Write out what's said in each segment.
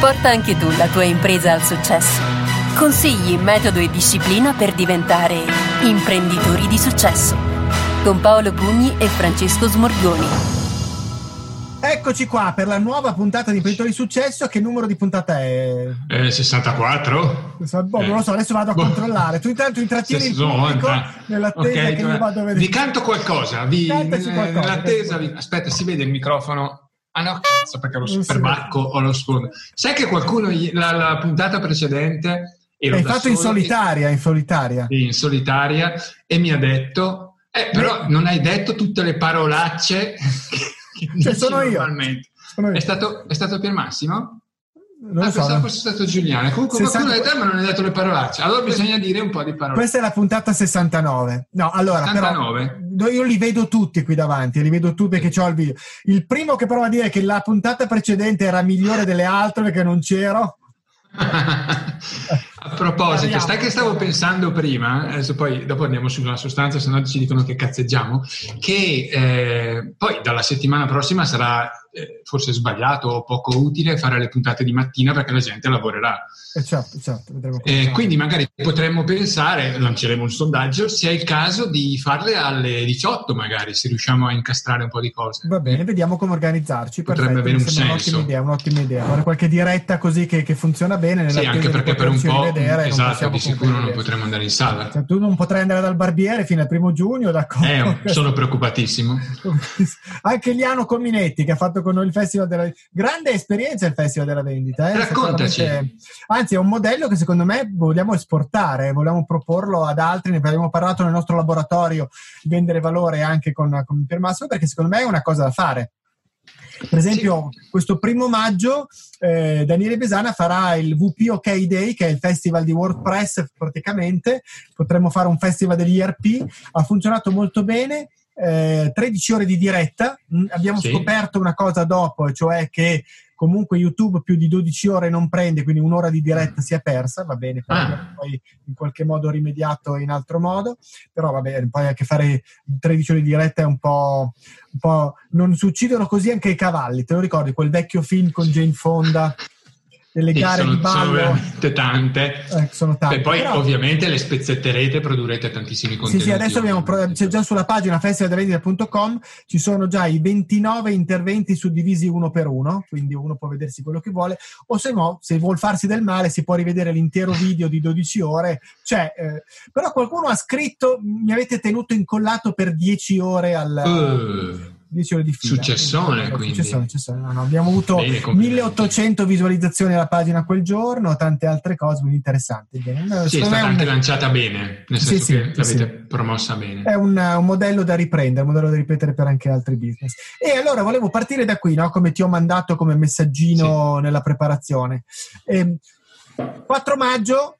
Porta anche tu la tua impresa al successo. Consigli, metodo e disciplina per diventare imprenditori di successo. Con Paolo Pugni e Francesco Smorgoni. Eccoci qua per la nuova puntata di Imprenditori di Successo. Che numero di puntata è? Eh, 64? Boh, non lo so, adesso vado a boh. controllare. Tu intanto intrattieni il pubblico nell'attesa okay, che io vado a vedere. Vi canto qualcosa. Vi, qualcosa nell'attesa, vi, aspetta, si vede il microfono Ah no, cazzo, perché lo superbacco o lo sfondo. Sai che qualcuno, la, la puntata precedente... Ero Hai fatto in solitaria, in solitaria. Sì, in solitaria, e mi ha detto, eh, però non hai detto tutte le parolacce che cioè, sono io. sono io. È stato, è stato Pier Massimo? Non ah, so, pensavo fosse stato Giuliano. Comunque 60... qualcuno ha detto, ma non hai detto le parolacce. Allora bisogna dire un po' di parole. Questa è la puntata 69. No, allora, 69. Però, io li vedo tutti qui davanti, li vedo tutti perché ho il video. Il primo che prova a dire che la puntata precedente era migliore delle altre perché non c'ero. a proposito, stai che stavo pensando prima, adesso poi dopo andiamo sulla sostanza, se no ci dicono che cazzeggiamo, che eh, poi dalla settimana prossima sarà eh, forse sbagliato o poco utile fare le puntate di mattina perché la gente lavorerà. Eh certo, certo, eh, quindi magari potremmo pensare, lanceremo un sondaggio, se è il caso di farle alle 18 magari, se riusciamo a incastrare un po' di cose. Va bene, vediamo come organizzarci. Potrebbe Perfetto, avere un senso. Un'ottima idea, un'ottima idea. Fare qualche diretta così che, che funziona bene. Sì, anche perché per un po' esatto, di sicuro non potremo andare in sala. Cioè, tu non potrai andare dal barbiere fino al primo giugno, d'accordo? Eh, sono preoccupatissimo. anche Liano Cominetti che ha fatto con noi il Festival della grande esperienza il Festival della vendita. Eh? Raccontaci. Anzi, è un modello che secondo me vogliamo esportare, vogliamo proporlo ad altri. Ne abbiamo parlato nel nostro laboratorio, vendere valore anche con, con per Massimo, perché secondo me è una cosa da fare. Per esempio, sì. questo primo maggio eh, Daniele Besana farà il VP OK Day, che è il festival di WordPress praticamente. Potremmo fare un festival degli ERP. Ha funzionato molto bene eh, 13 ore di diretta. Mm, abbiamo sì. scoperto una cosa dopo, cioè che comunque YouTube più di 12 ore non prende, quindi un'ora di diretta si è persa, va bene, ah. poi in qualche modo rimediato in altro modo, però va bene, poi anche fare 13 ore di diretta è un po', un po'... non si uccidono così anche i cavalli, te lo ricordi, quel vecchio film con Jane Fonda? Delle sì, gare sono, di ballo. Veramente tante. Eh, sono tante. E poi Però, ovviamente le spezzetterete e produrrete tantissimi contenuti. Sì, sì, adesso abbiamo, c'è già sulla pagina festivaldelevendita.com ci sono già i 29 interventi suddivisi uno per uno, quindi uno può vedersi quello che vuole, o se no, se vuol farsi del male si può rivedere l'intero video di 12 ore. Cioè, eh, però qualcuno ha scritto, mi avete tenuto incollato per 10 ore al... Uh 10 ore di fila. Successone, eh, quindi. Successone, successone. No, no, abbiamo avuto Bene, 1800 visualizzazioni alla pagina quel giorno, tante altre cose, quindi interessanti. Bene. Sì, è stata anche un... lanciata bene, nel senso sì, che sì, l'avete sì. promossa bene. È un, un, modello da riprendere, un modello da ripetere per anche altri business. E allora volevo partire da qui, no? come ti ho mandato come messaggino nella preparazione. Eh, 4 maggio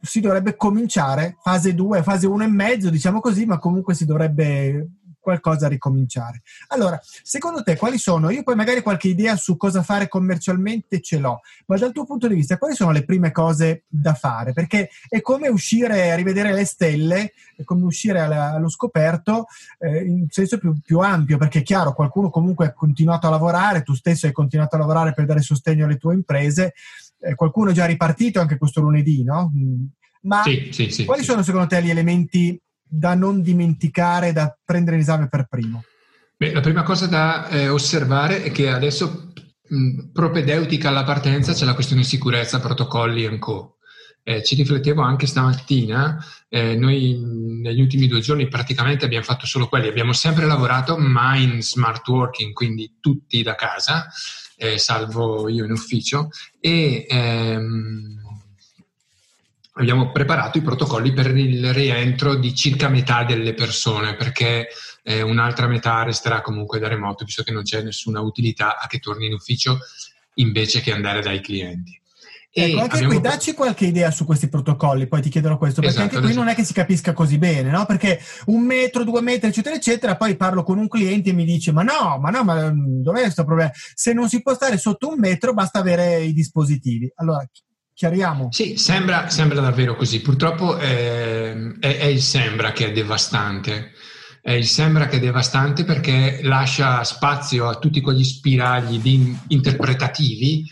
si dovrebbe cominciare, fase 2, fase 1 e mezzo, diciamo così, ma comunque si dovrebbe qualcosa a ricominciare. Allora, secondo te quali sono? Io poi magari qualche idea su cosa fare commercialmente ce l'ho, ma dal tuo punto di vista quali sono le prime cose da fare? Perché è come uscire a rivedere le stelle, è come uscire alla, allo scoperto eh, in senso più, più, ampio, perché è chiaro, qualcuno comunque ha continuato a lavorare, tu stesso hai continuato a lavorare per dare sostegno alle tue imprese, eh, qualcuno è già ripartito anche questo lunedì, no? Mm. Ma sì, sì, sì, quali sono secondo te gli elementi da non dimenticare, da prendere in esame per primo? Beh, la prima cosa da eh, osservare è che adesso mh, propedeutica alla partenza c'è la questione sicurezza, protocolli e co. Eh, ci riflettevo anche stamattina, eh, noi negli ultimi due giorni praticamente abbiamo fatto solo quelli, abbiamo sempre lavorato ma in smart working, quindi tutti da casa, eh, salvo io in ufficio, e ehm, abbiamo preparato i protocolli per il rientro di circa metà delle persone, perché eh, un'altra metà resterà comunque da remoto, visto che non c'è nessuna utilità a che torni in ufficio invece che andare dai clienti. Ecco, anche abbiamo... qui dacci qualche idea su questi protocolli, poi ti chiedono questo, perché esatto, anche qui esatto. non è che si capisca così bene, no? Perché un metro, due metri, eccetera, eccetera, poi parlo con un cliente e mi dice, ma no, ma no, ma dov'è questo problema? Se non si può stare sotto un metro, basta avere i dispositivi. Allora, chiariamo. Sì, sembra, sembra davvero così. Purtroppo eh, è, è, il sembra che è devastante. eh, sembra che è devastante perché lascia spazio a tutti quegli spiragli di, interpretativi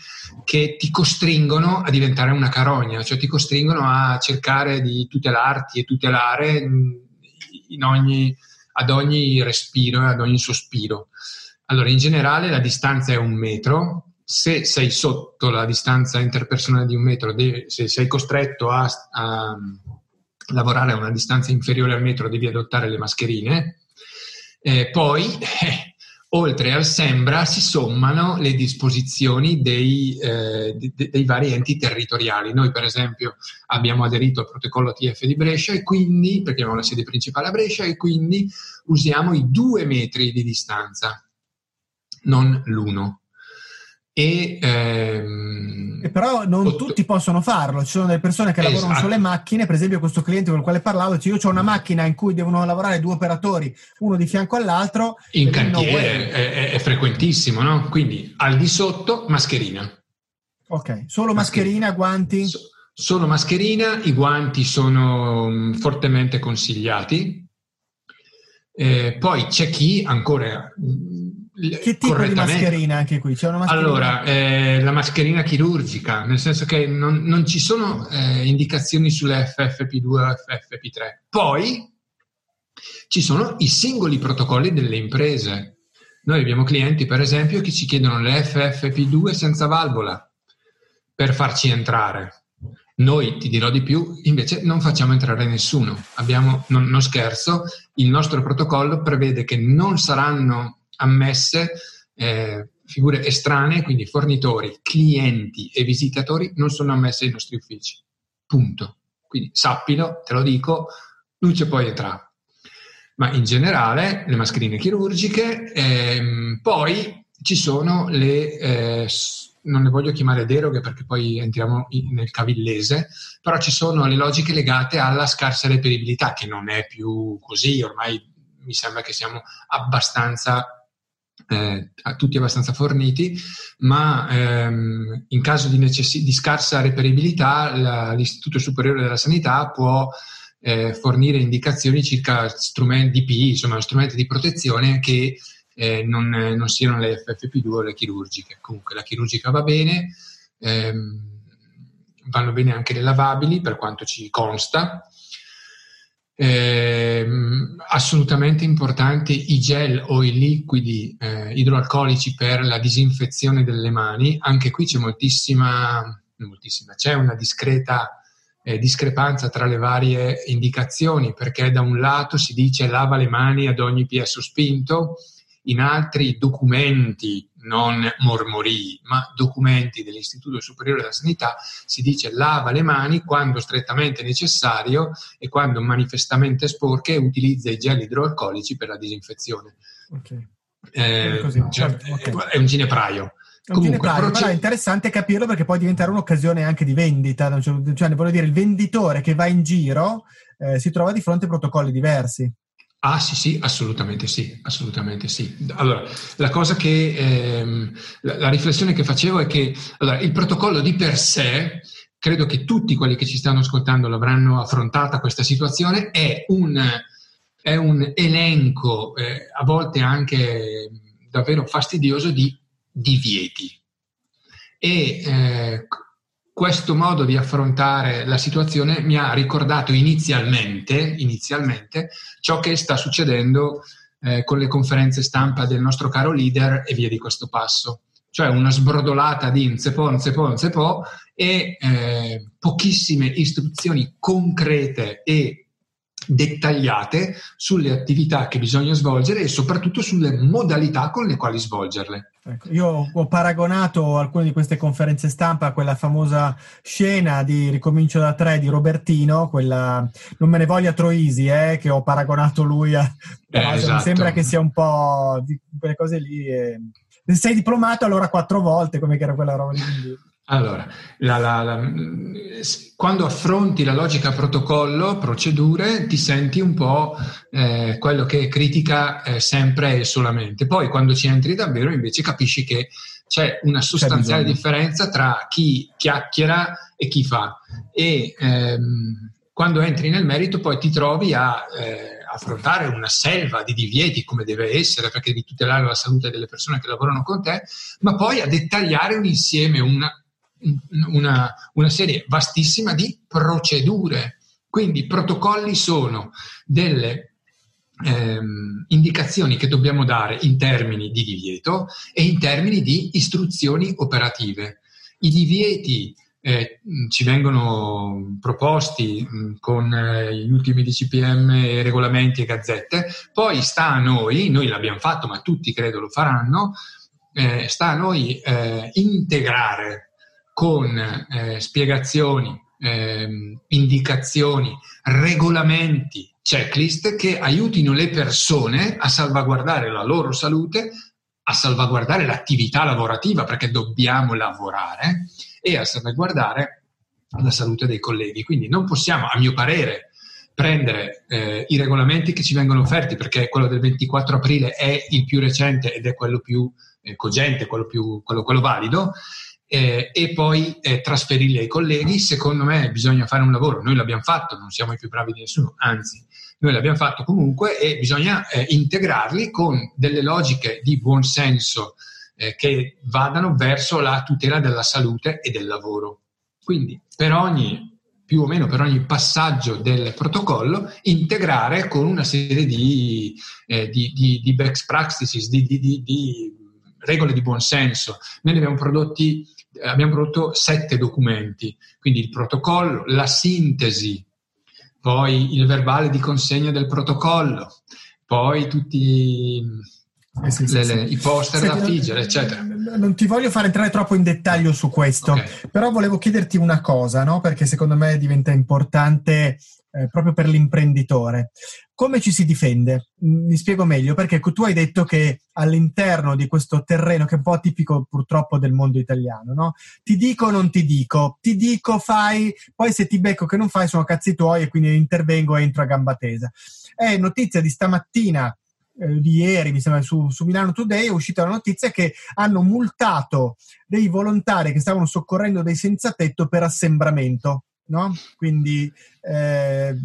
che ti costringono a diventare una carogna, cioè ti costringono a cercare di tutelarti e tutelare ogni, ad ogni respiro e ad ogni sospiro. Allora, in generale la distanza è un metro, se sei sotto la distanza interpersonale di un metro, se sei costretto a, a, lavorare a una distanza inferiore al metro, devi adottare le mascherine. Eh, poi, eh, oltre al Sembra, si sommano le disposizioni dei, eh, de, dei, vari enti territoriali. Noi, per esempio, abbiamo aderito al protocollo TF di Brescia e quindi, perché abbiamo la sede principale a Brescia, e quindi usiamo i due metri di distanza, non l'uno. E, ehm, e, però non otto... tutti possono farlo, ci sono delle persone che esatto. lavorano sulle macchine, per esempio questo cliente con il quale parlavo dice io ho una macchina in cui devono lavorare due operatori, uno di fianco all'altro. In cantiere è, è, frequentissimo, no? Quindi al di sotto mascherina. Ok, solo mascherina, mascherina guanti? So, solo mascherina, i guanti sono mm, fortemente consigliati. Eh, poi c'è chi ancora che tipo di mascherina anche qui? C'è una mascherina? Allora, eh, la mascherina chirurgica, nel senso che non, non ci sono eh, indicazioni sulle FFP2 o FFP3. Poi ci sono i singoli protocolli delle imprese. Noi abbiamo clienti, per esempio, che ci chiedono le FFP2 senza valvola per farci entrare. Noi, ti dirò di più, invece non facciamo entrare nessuno. Abbiamo, non, non scherzo, il nostro protocollo prevede che non saranno ammesse eh, figure estranee, quindi fornitori, clienti e visitatori non sono ammesse ai nostri uffici. Punto. Quindi sappilo, te lo dico, luce poi entrare. Ma in generale le mascherine chirurgiche, ehm, poi ci sono le, eh, non le voglio chiamare deroghe perché poi entriamo in, nel cavillese, però ci sono le logiche legate alla scarsa reperibilità, che non è più così, ormai mi sembra che siamo abbastanza eh, tutti abbastanza forniti, ma ehm, in caso di, necess- di scarsa reperibilità la, l'Istituto Superiore della Sanità può eh, fornire indicazioni circa strumenti insomma strumenti di protezione che eh, non, non, siano le FFP2 o le chirurgiche. Comunque la chirurgica va bene, ehm, vanno bene anche le lavabili per quanto ci consta, eh, assolutamente importanti i gel o i liquidi eh, idroalcolici per la disinfezione delle mani. Anche qui c'è moltissima, moltissima c'è una discreta eh, discrepanza tra le varie indicazioni perché da un lato si dice lava le mani ad ogni PS spinto, in altri documenti non mormorii, ma documenti dell'Istituto Superiore della Sanità, si dice lava le mani quando strettamente necessario e quando manifestamente sporche utilizza i gel idroalcolici per la disinfezione. Okay. Eh, così, certo, okay. È un ginepraio. Comunque, proce- è interessante capirlo perché può diventare un'occasione anche di vendita, cioè, voglio dire, il venditore che va in giro eh, si trova di fronte a protocolli diversi. Ah sì, sì, assolutamente sì, assolutamente sì. Allora, la cosa che, ehm, la, la, riflessione che facevo è che allora, il protocollo di per sé, credo che tutti quelli che ci stanno ascoltando l'avranno affrontata questa situazione, è un, è un elenco, eh, a volte anche davvero fastidioso, di divieti. E eh, questo modo di affrontare la situazione mi ha ricordato inizialmente, inizialmente ciò che sta succedendo eh, con le conferenze stampa del nostro caro leader e via di questo passo. Cioè una sbrodolata di nzepo, nzepo, nzepo e eh, pochissime istruzioni concrete e dettagliate sulle attività che bisogna svolgere e soprattutto sulle modalità con le quali svolgerle. Ecco, io ho paragonato alcune di queste conferenze stampa a quella famosa scena di Ricomincio da tre di Robertino, quella non me ne voglia Troisi, eh, che ho paragonato lui a... Eh, esatto. Mi sembra che sia un po' di quelle cose lì. Eh. Se sei diplomato allora quattro volte, come che era quella roba lì. Allora, la, la, la, quando affronti la logica protocollo, procedure, ti senti un po' eh, quello che critica eh, sempre e solamente. Poi quando ci entri davvero invece capisci che c'è una sostanziale c'è differenza tra chi chiacchiera e chi fa. E ehm, quando entri nel merito poi ti trovi a, eh, affrontare una selva di divieti come deve essere perché devi tutelare la salute delle persone che lavorano con te, ma poi a dettagliare un insieme, una, una, una serie vastissima di procedure. Quindi i protocolli sono delle ehm, indicazioni che dobbiamo dare in termini di divieto e in termini di istruzioni operative. I divieti eh, ci vengono proposti mh, con eh, gli ultimi DCPM, regolamenti e gazzette, poi sta a noi, noi l'abbiamo fatto ma tutti credo lo faranno, eh, sta a noi eh, integrare con eh, spiegazioni, ehm, indicazioni, regolamenti, checklist che aiutino le persone a salvaguardare la loro salute, a salvaguardare l'attività lavorativa perché dobbiamo lavorare e a salvaguardare la salute dei colleghi. Quindi non possiamo, a mio parere, prendere eh, i regolamenti che ci vengono offerti, perché quello del 24 aprile è il più recente ed è quello più eh, cogente, quello, più, quello, quello valido, eh, e poi eh, trasferirli ai colleghi. Secondo me bisogna fare un lavoro, noi l'abbiamo fatto, non siamo i più bravi di nessuno, anzi, noi l'abbiamo fatto comunque e bisogna eh, integrarli con delle logiche di buon senso eh, che vadano verso la tutela della salute e del lavoro. Quindi per ogni più o meno per ogni passaggio del protocollo, integrare con una serie di, eh, di, di, di best practices, di, regole di buonsenso. Noi ne abbiamo prodotti, abbiamo prodotto sette documenti, quindi il protocollo, la sintesi, poi il verbale di consegna del protocollo, poi tutti eh sì, sì, le, sì. i poster Senti, da figgere, eccetera. Non ti voglio fare entrare troppo in dettaglio su questo, okay. però volevo chiederti una cosa, no? perché secondo me diventa importante eh, proprio per l'imprenditore. Come ci si difende? Mi spiego meglio, perché tu hai detto che all'interno di questo terreno, che è un po' tipico purtroppo del mondo italiano, no? ti dico o non ti dico, ti dico fai, poi se ti becco che non fai sono cazzi tuoi e quindi intervengo e entro a gamba tesa. È notizia di stamattina eh, di ieri, mi sembra, su, su, Milano Today è uscita la notizia che hanno multato dei volontari che stavano soccorrendo dei senza tetto per assembramento. No? Quindi eh,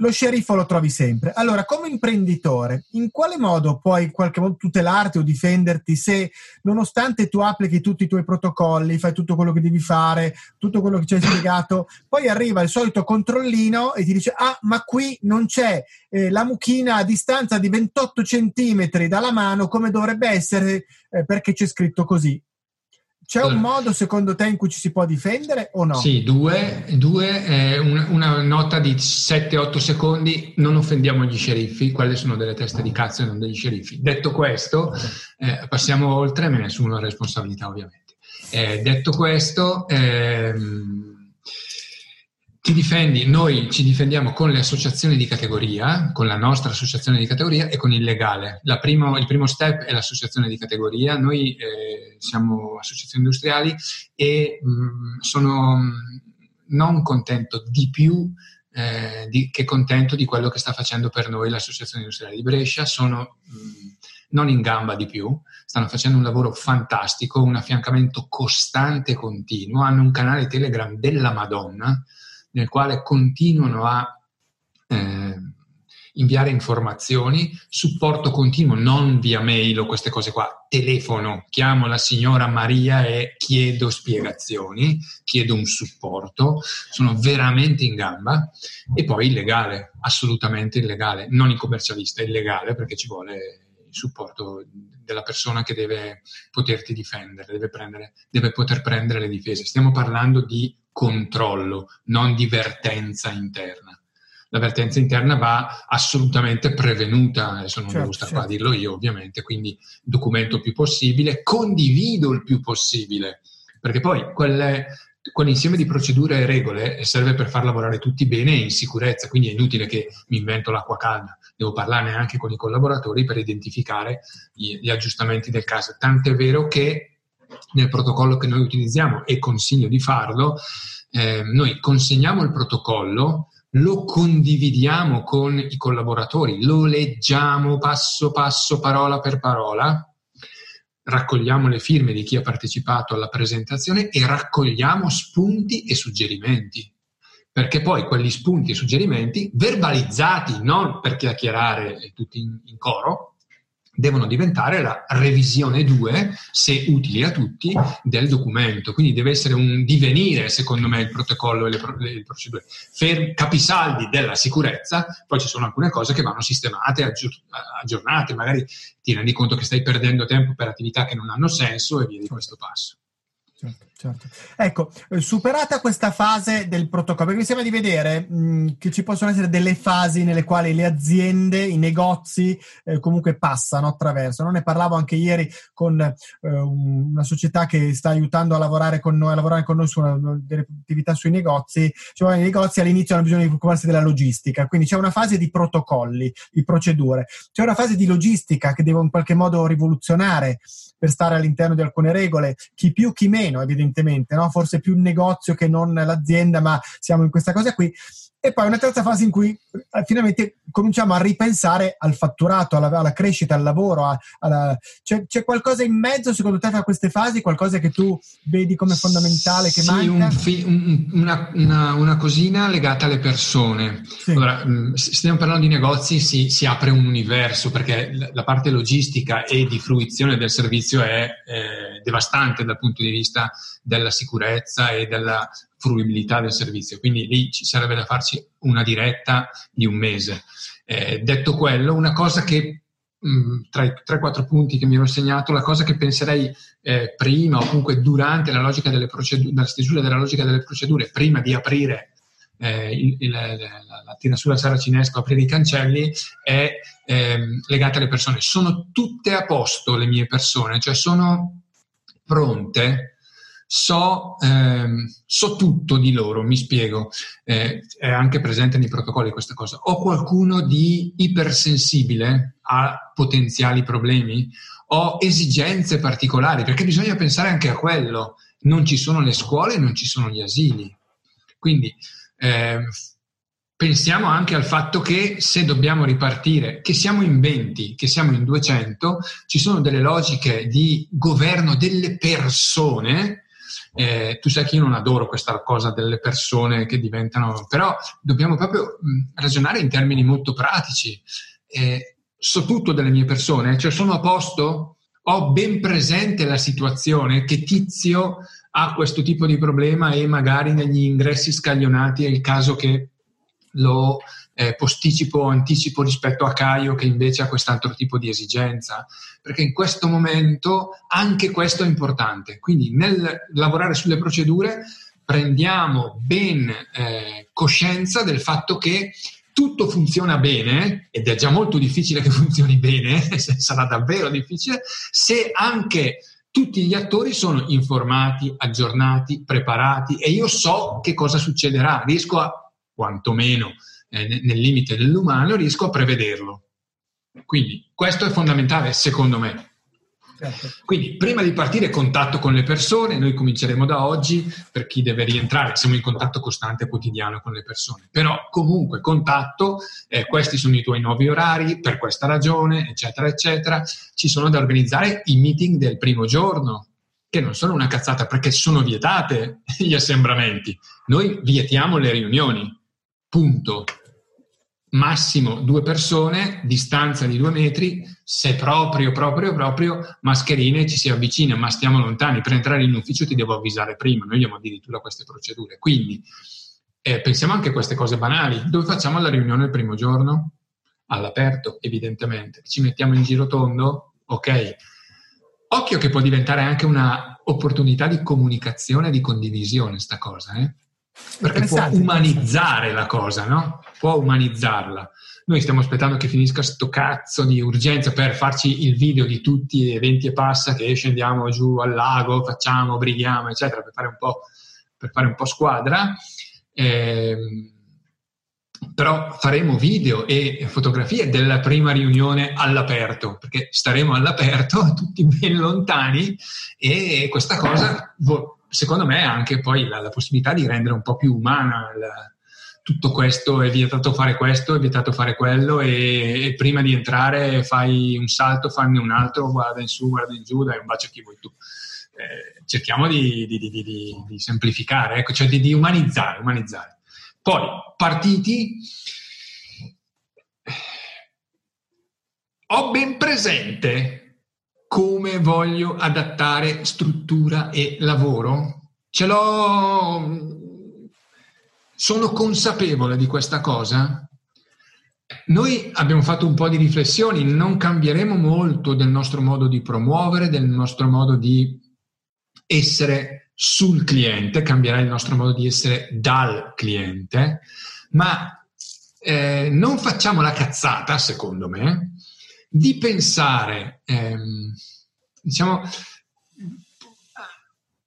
lo sceriffo lo trovi sempre. Allora, come imprenditore, in quale modo puoi in qualche modo tutelarti o difenderti se, nonostante tu applichi tutti i tuoi protocolli, fai tutto quello che devi fare, tutto quello che ci hai spiegato, poi arriva il solito controllino e ti dice: Ah, ma qui non c'è eh, la mucchina a distanza di 28 centimetri dalla mano come dovrebbe essere eh, perché c'è scritto così. C'è un modo secondo te in cui ci si può difendere o no? Sì, due, due eh, una, una, nota di 7-8 secondi, non offendiamo gli sceriffi, quelle sono delle teste di cazzo e non degli sceriffi. Detto questo, eh, passiamo oltre, me ne assumo la responsabilità ovviamente. Eh, detto questo, ehm, ti difendi, noi ci difendiamo con le associazioni di categoria, con la nostra associazione di categoria e con il legale. Primo, il primo step è l'associazione di categoria, noi eh, siamo associazioni industriali e mh, mm, sono mm, non contento di più eh, di, che contento di quello che sta facendo per noi l'associazione industriale di Brescia, sono mh, mm, non in gamba di più, stanno facendo un lavoro fantastico, un affiancamento costante e continuo, hanno un canale Telegram della Madonna nel quale continuano a eh, inviare informazioni, supporto continuo, non via mail o queste cose qua, telefono, chiamo la signora Maria e chiedo spiegazioni, chiedo un supporto, sono veramente in gamba e poi illegale, assolutamente illegale, non il commercialista, illegale perché ci vuole il supporto della persona che deve poterti difendere, deve, prendere, deve poter prendere le difese. Stiamo parlando di controllo, non di vertenza interna. La vertenza interna va assolutamente prevenuta, adesso non certo, devo stare certo. qua a dirlo io ovviamente, quindi documento il più possibile, condivido il più possibile, perché poi quelle, quell'insieme di procedure e regole serve per far lavorare tutti bene e in sicurezza, quindi è inutile che mi invento l'acqua calda, devo parlarne anche con i collaboratori per identificare gli, gli aggiustamenti del caso. Tant'è vero che nel protocollo che noi utilizziamo e consiglio di farlo, eh, noi consegniamo il protocollo, lo condividiamo con i collaboratori, lo leggiamo passo passo, parola per parola, raccogliamo le firme di chi ha partecipato alla presentazione e raccogliamo spunti e suggerimenti. perché poi quegli spunti e suggerimenti, verbalizzati non per chiacchierare tutti in, in coro, devono diventare la revisione 2, se utili a tutti, del documento. Quindi deve essere un divenire, secondo me, il protocollo e le, pro- le procedure. Fer- capisaldi della sicurezza, poi ci sono alcune cose che vanno sistemate, aggior- aggiornate, magari ti rendi conto che stai perdendo tempo per attività che non hanno senso e via di questo passo. Certo, certo. Ecco, eh, superata questa fase del protocollo, perché mi sembra di vedere mh, mm, che ci possono essere delle fasi nelle quali le aziende, i negozi eh, comunque passano attraverso. Non ne parlavo anche ieri con eh, una società che sta aiutando a lavorare con noi, a lavorare con noi su una, delle attività sui negozi. Cioè, i negozi all'inizio hanno bisogno di preoccuparsi della logistica, quindi c'è una fase di protocolli, di procedure, c'è una fase di logistica che deve in qualche modo rivoluzionare per stare all'interno di alcune regole, chi più, chi meno, evidentemente, no? forse più il negozio che non l'azienda, ma siamo in questa cosa qui. E poi una terza fase in cui eh, finalmente cominciamo a ripensare al fatturato, alla, alla crescita, al lavoro. A, alla... c'è, c'è, qualcosa in mezzo, secondo te, tra queste fasi? Qualcosa che tu vedi come fondamentale, che sì, manca? Fi- un, una, una, una, cosina legata alle persone. Sì. Allora, mm, se stiamo parlando di negozi, si, si, apre un universo, perché la parte logistica e di fruizione del servizio è eh, devastante dal punto di vista della sicurezza e della fruibilità del servizio, quindi lì ci sarebbe da farci una diretta di un mese. Eh, detto quello, una cosa che mm, tra i 3-4 punti che mi ero segnato, la cosa che penserei eh, prima o comunque durante la logica delle procedure, la stesura della logica delle procedure, prima di aprire eh, il, il, la, la, tirasura saracinesco, aprire i cancelli, è ehm, legata alle persone. Sono tutte a posto le mie persone, cioè sono pronte so, ehm, so, tutto di loro, mi spiego, eh, è anche presente nei protocolli questa cosa. Ho qualcuno di ipersensibile a potenziali problemi? Ho esigenze particolari? Perché bisogna pensare anche a quello. Non ci sono le scuole, non ci sono gli asili. Quindi eh, pensiamo anche al fatto che se dobbiamo ripartire, che siamo in 20, che siamo in 200, ci sono delle logiche di governo delle persone eh, tu sai che io non adoro questa cosa delle persone che diventano, però dobbiamo proprio mh, ragionare in termini molto pratici. Eh, so tutto delle mie persone, cioè sono a posto, ho ben presente la situazione che tizio ha questo tipo di problema e magari negli ingressi scaglionati è il caso che lo eh, posticipo o anticipo rispetto a Caio che invece ha quest'altro tipo di esigenza, perché in questo momento anche questo è importante. Quindi nel lavorare sulle procedure prendiamo ben eh, coscienza del fatto che tutto funziona bene, ed è già molto difficile che funzioni bene, sarà davvero difficile, se anche tutti gli attori sono informati, aggiornati, preparati e io so che cosa succederà, riesco a quantomeno eh, nel limite dell'umano, riesco a prevederlo. Quindi questo è fondamentale secondo me. Certo. Quindi prima di partire contatto con le persone, noi cominceremo da oggi per chi deve rientrare, siamo in contatto costante e quotidiano con le persone, però comunque contatto, eh, questi sono i tuoi nuovi orari, per questa ragione, eccetera, eccetera. Ci sono da organizzare i meeting del primo giorno, che non sono una cazzata perché sono vietate gli assembramenti. Noi vietiamo le riunioni, punto massimo due persone, distanza di due metri, se proprio, proprio, proprio, mascherine ci si avvicina, ma stiamo lontani. Per entrare in ufficio ti devo avvisare prima, noi abbiamo addirittura queste procedure. Quindi eh, pensiamo anche a queste cose banali. Dove facciamo la riunione il primo giorno? All'aperto, evidentemente. Ci mettiamo in giro tondo? Ok. Occhio che può diventare anche un'opportunità di comunicazione di condivisione sta cosa, eh? Perché può umanizzare la cosa, no? Può umanizzarla. Noi stiamo aspettando che finisca sto cazzo di urgenza per farci il video di tutti gli eventi e passa che scendiamo giù al lago, facciamo, brighiamo, eccetera, per fare un po', fare un po squadra. Eh, però faremo video e fotografie della prima riunione all'aperto, perché staremo all'aperto, tutti ben lontani, e questa cosa secondo me anche poi la, la, possibilità di rendere un po' più umana la, tutto questo, è vietato fare questo, è vietato fare quello e, e, prima di entrare fai un salto, fanne un altro, guarda in su, guarda in giù, dai un bacio a chi vuoi tu. Eh, cerchiamo di, di, di, di semplificare, ecco, cioè di, umanizzare, umanizzare. Poi, partiti, ho ben presente come voglio adattare struttura e lavoro. Ce l'ho, sono consapevole di questa cosa. Noi abbiamo fatto un po' di riflessioni, non cambieremo molto del nostro modo di promuovere, del nostro modo di essere sul cliente, cambierà il nostro modo di essere dal cliente, ma eh, non facciamo la cazzata, secondo me, di pensare, ehm, diciamo,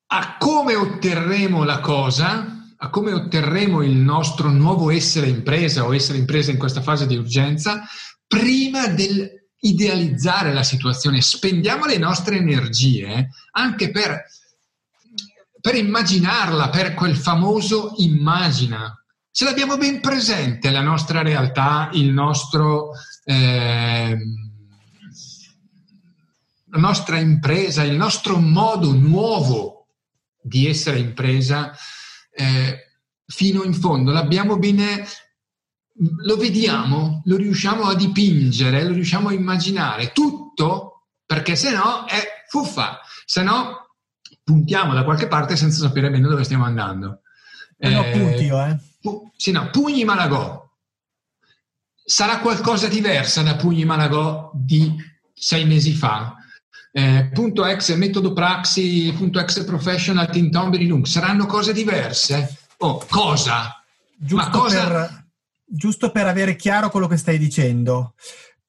a come otterremo la cosa, a come otterremo il nostro nuovo essere impresa o essere impresa in questa fase di urgenza, prima del idealizzare la situazione. Spendiamo le nostre energie anche per per immaginarla, per quel famoso immagina. Ce l'abbiamo ben presente la nostra realtà, il nostro, eh, la nostra impresa, il nostro modo nuovo di essere impresa eh, fino in fondo. L'abbiamo bene, lo vediamo, lo riusciamo a dipingere, lo riusciamo a immaginare tutto perché se no è fuffa, se no puntiamo da qualche parte senza sapere bene dove stiamo andando. Eh, no, punti io, eh. Pu- sì, no, Pugni Malagò. Sarà qualcosa diversa da Pugni Malagò di sei mesi fa. Eh, punto ex metodo praxi, punto ex professional, Tintomberi Lung, saranno cose diverse? Oh, cosa? Giusto, Ma cosa... Per, giusto per avere chiaro quello che stai dicendo,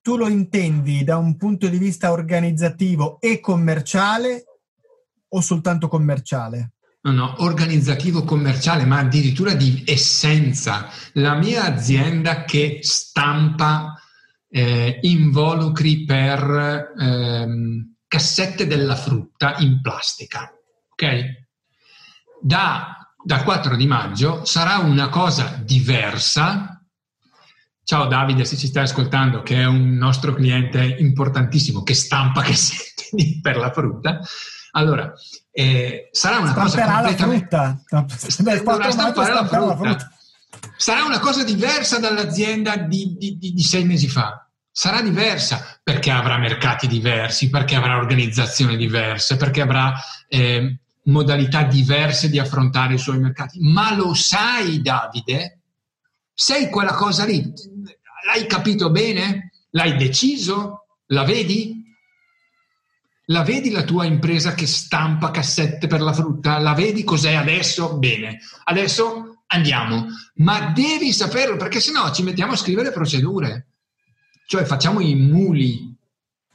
tu lo intendi da un punto di vista organizzativo e commerciale o soltanto commerciale? No, no, organizzativo commerciale, ma addirittura di essenza. La mia azienda che stampa eh, involucri per ehm, cassette della frutta in plastica, ok? Da, da 4 di maggio sarà una cosa diversa. Ciao Davide, se ci stai ascoltando, che è un nostro cliente importantissimo che stampa cassette per la frutta allora, eh, sarà una cosa completamente... la frutta. Stampare la frutta. la frutta. Sarà una cosa diversa dall'azienda di, di, di, di sei mesi fa. Sarà diversa perché avrà mercati diversi, perché avrà organizzazioni diverse, perché avrà eh, modalità diverse di affrontare i suoi mercati. Ma lo sai, Davide? Sei quella cosa lì? L'hai capito bene? L'hai deciso? La vedi? La vedi la tua impresa che stampa cassette per la frutta? La vedi cos'è adesso? Bene, adesso andiamo. Ma devi saperlo perché sennò ci mettiamo a scrivere procedure. Cioè facciamo i muli.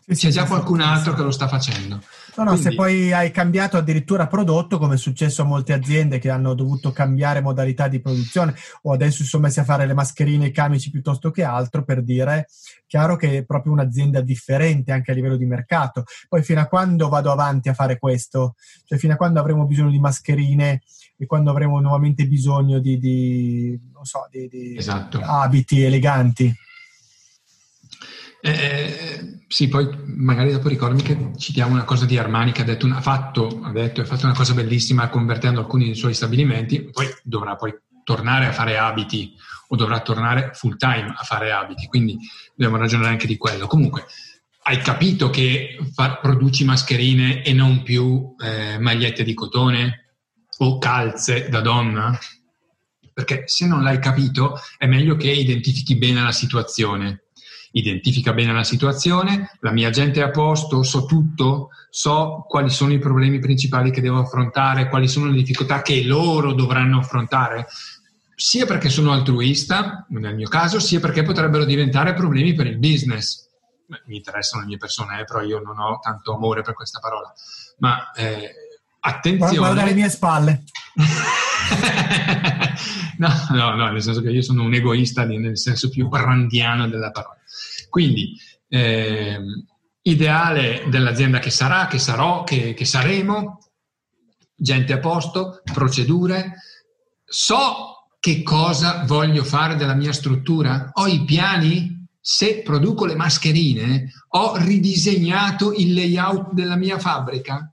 Sì, C'è già qualcun altro che lo sta facendo. No, no, Quindi... se poi hai cambiato addirittura prodotto, come è successo a molte aziende che hanno dovuto cambiare modalità di produzione o adesso sono messi a fare le mascherine, i camici piuttosto che altro, per dire, chiaro che è proprio un'azienda differente anche a livello di mercato. Poi fino a quando vado avanti a fare questo? Cioè fino a quando avremo bisogno di mascherine e quando avremo nuovamente bisogno di, di, so, di, di esatto. abiti eleganti? Eh, sì, poi magari dopo ricordami che citiamo una cosa di Armani che ha detto, ha fatto, ha detto, fatto una cosa bellissima convertendo alcuni dei suoi stabilimenti, poi dovrà poi tornare a fare abiti o dovrà tornare full time a fare abiti, quindi dobbiamo ragionare anche di quello. Comunque, hai capito che fa, produci mascherine e non più eh, magliette di cotone o calze da donna? Perché se non l'hai capito è meglio che identifichi bene la situazione identifica bene la situazione, la mia gente è a posto, so tutto, so quali sono i problemi principali che devo affrontare, quali sono le difficoltà che loro dovranno affrontare, sia perché sono altruista, nel mio caso, sia perché potrebbero diventare problemi per il business. Mi interessano le mie persone, eh, però io non ho tanto amore per questa parola. Ma eh, attenzione. Guarda le mie spalle. no, no, no, nel senso che io sono un egoista nel senso più randiano della parola. Quindi, eh, ideale dell'azienda che sarà, che sarò, che, che saremo, gente a posto, procedure, so che cosa voglio fare della mia struttura, ho i piani, se produco le mascherine, ho ridisegnato il layout della mia fabbrica,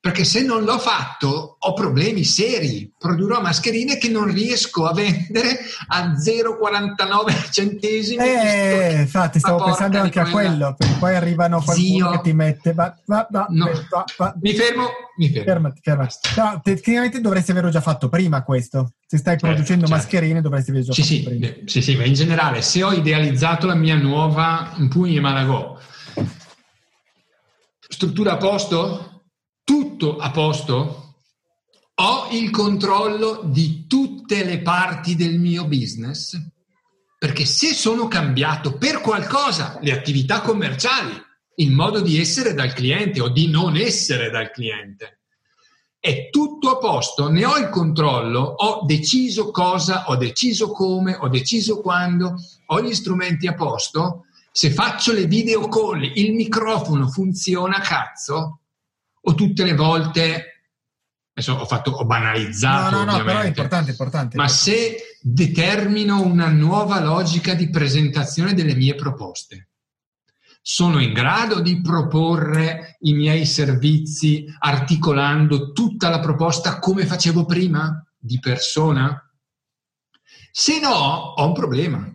perché se non l'ho fatto ho problemi seri, produrrò mascherine che non riesco a vendere a 0,49 centesimi. Eh, infatti stavo pensando anche a quello, perché poi arrivano qualcuno Zio. che ti mette... Va, va, va, no. mi fermo, mi fermo. Fermati, fermati. No, tecnicamente dovresti averlo già fatto prima questo. Se stai certo, producendo certo. mascherine dovresti averlo già sì, fatto sì, prima. Sì, sì, ma in generale se ho idealizzato la mia nuova Pugni e Malagò, struttura a posto? Tutto a posto? Ho il controllo di tutte le parti del mio business? Perché se sono cambiato per qualcosa le attività commerciali, il modo di essere dal cliente o di non essere dal cliente, è tutto a posto, ne ho il controllo, ho deciso cosa, ho deciso come, ho deciso quando, ho gli strumenti a posto, se faccio le video call, il microfono funziona cazzo, o tutte le volte adesso ho, fatto, ho banalizzato no, no, no, però è importante, importante ma se determino una nuova logica di presentazione delle mie proposte sono in grado di proporre i miei servizi articolando tutta la proposta come facevo prima di persona? Se no ho un problema.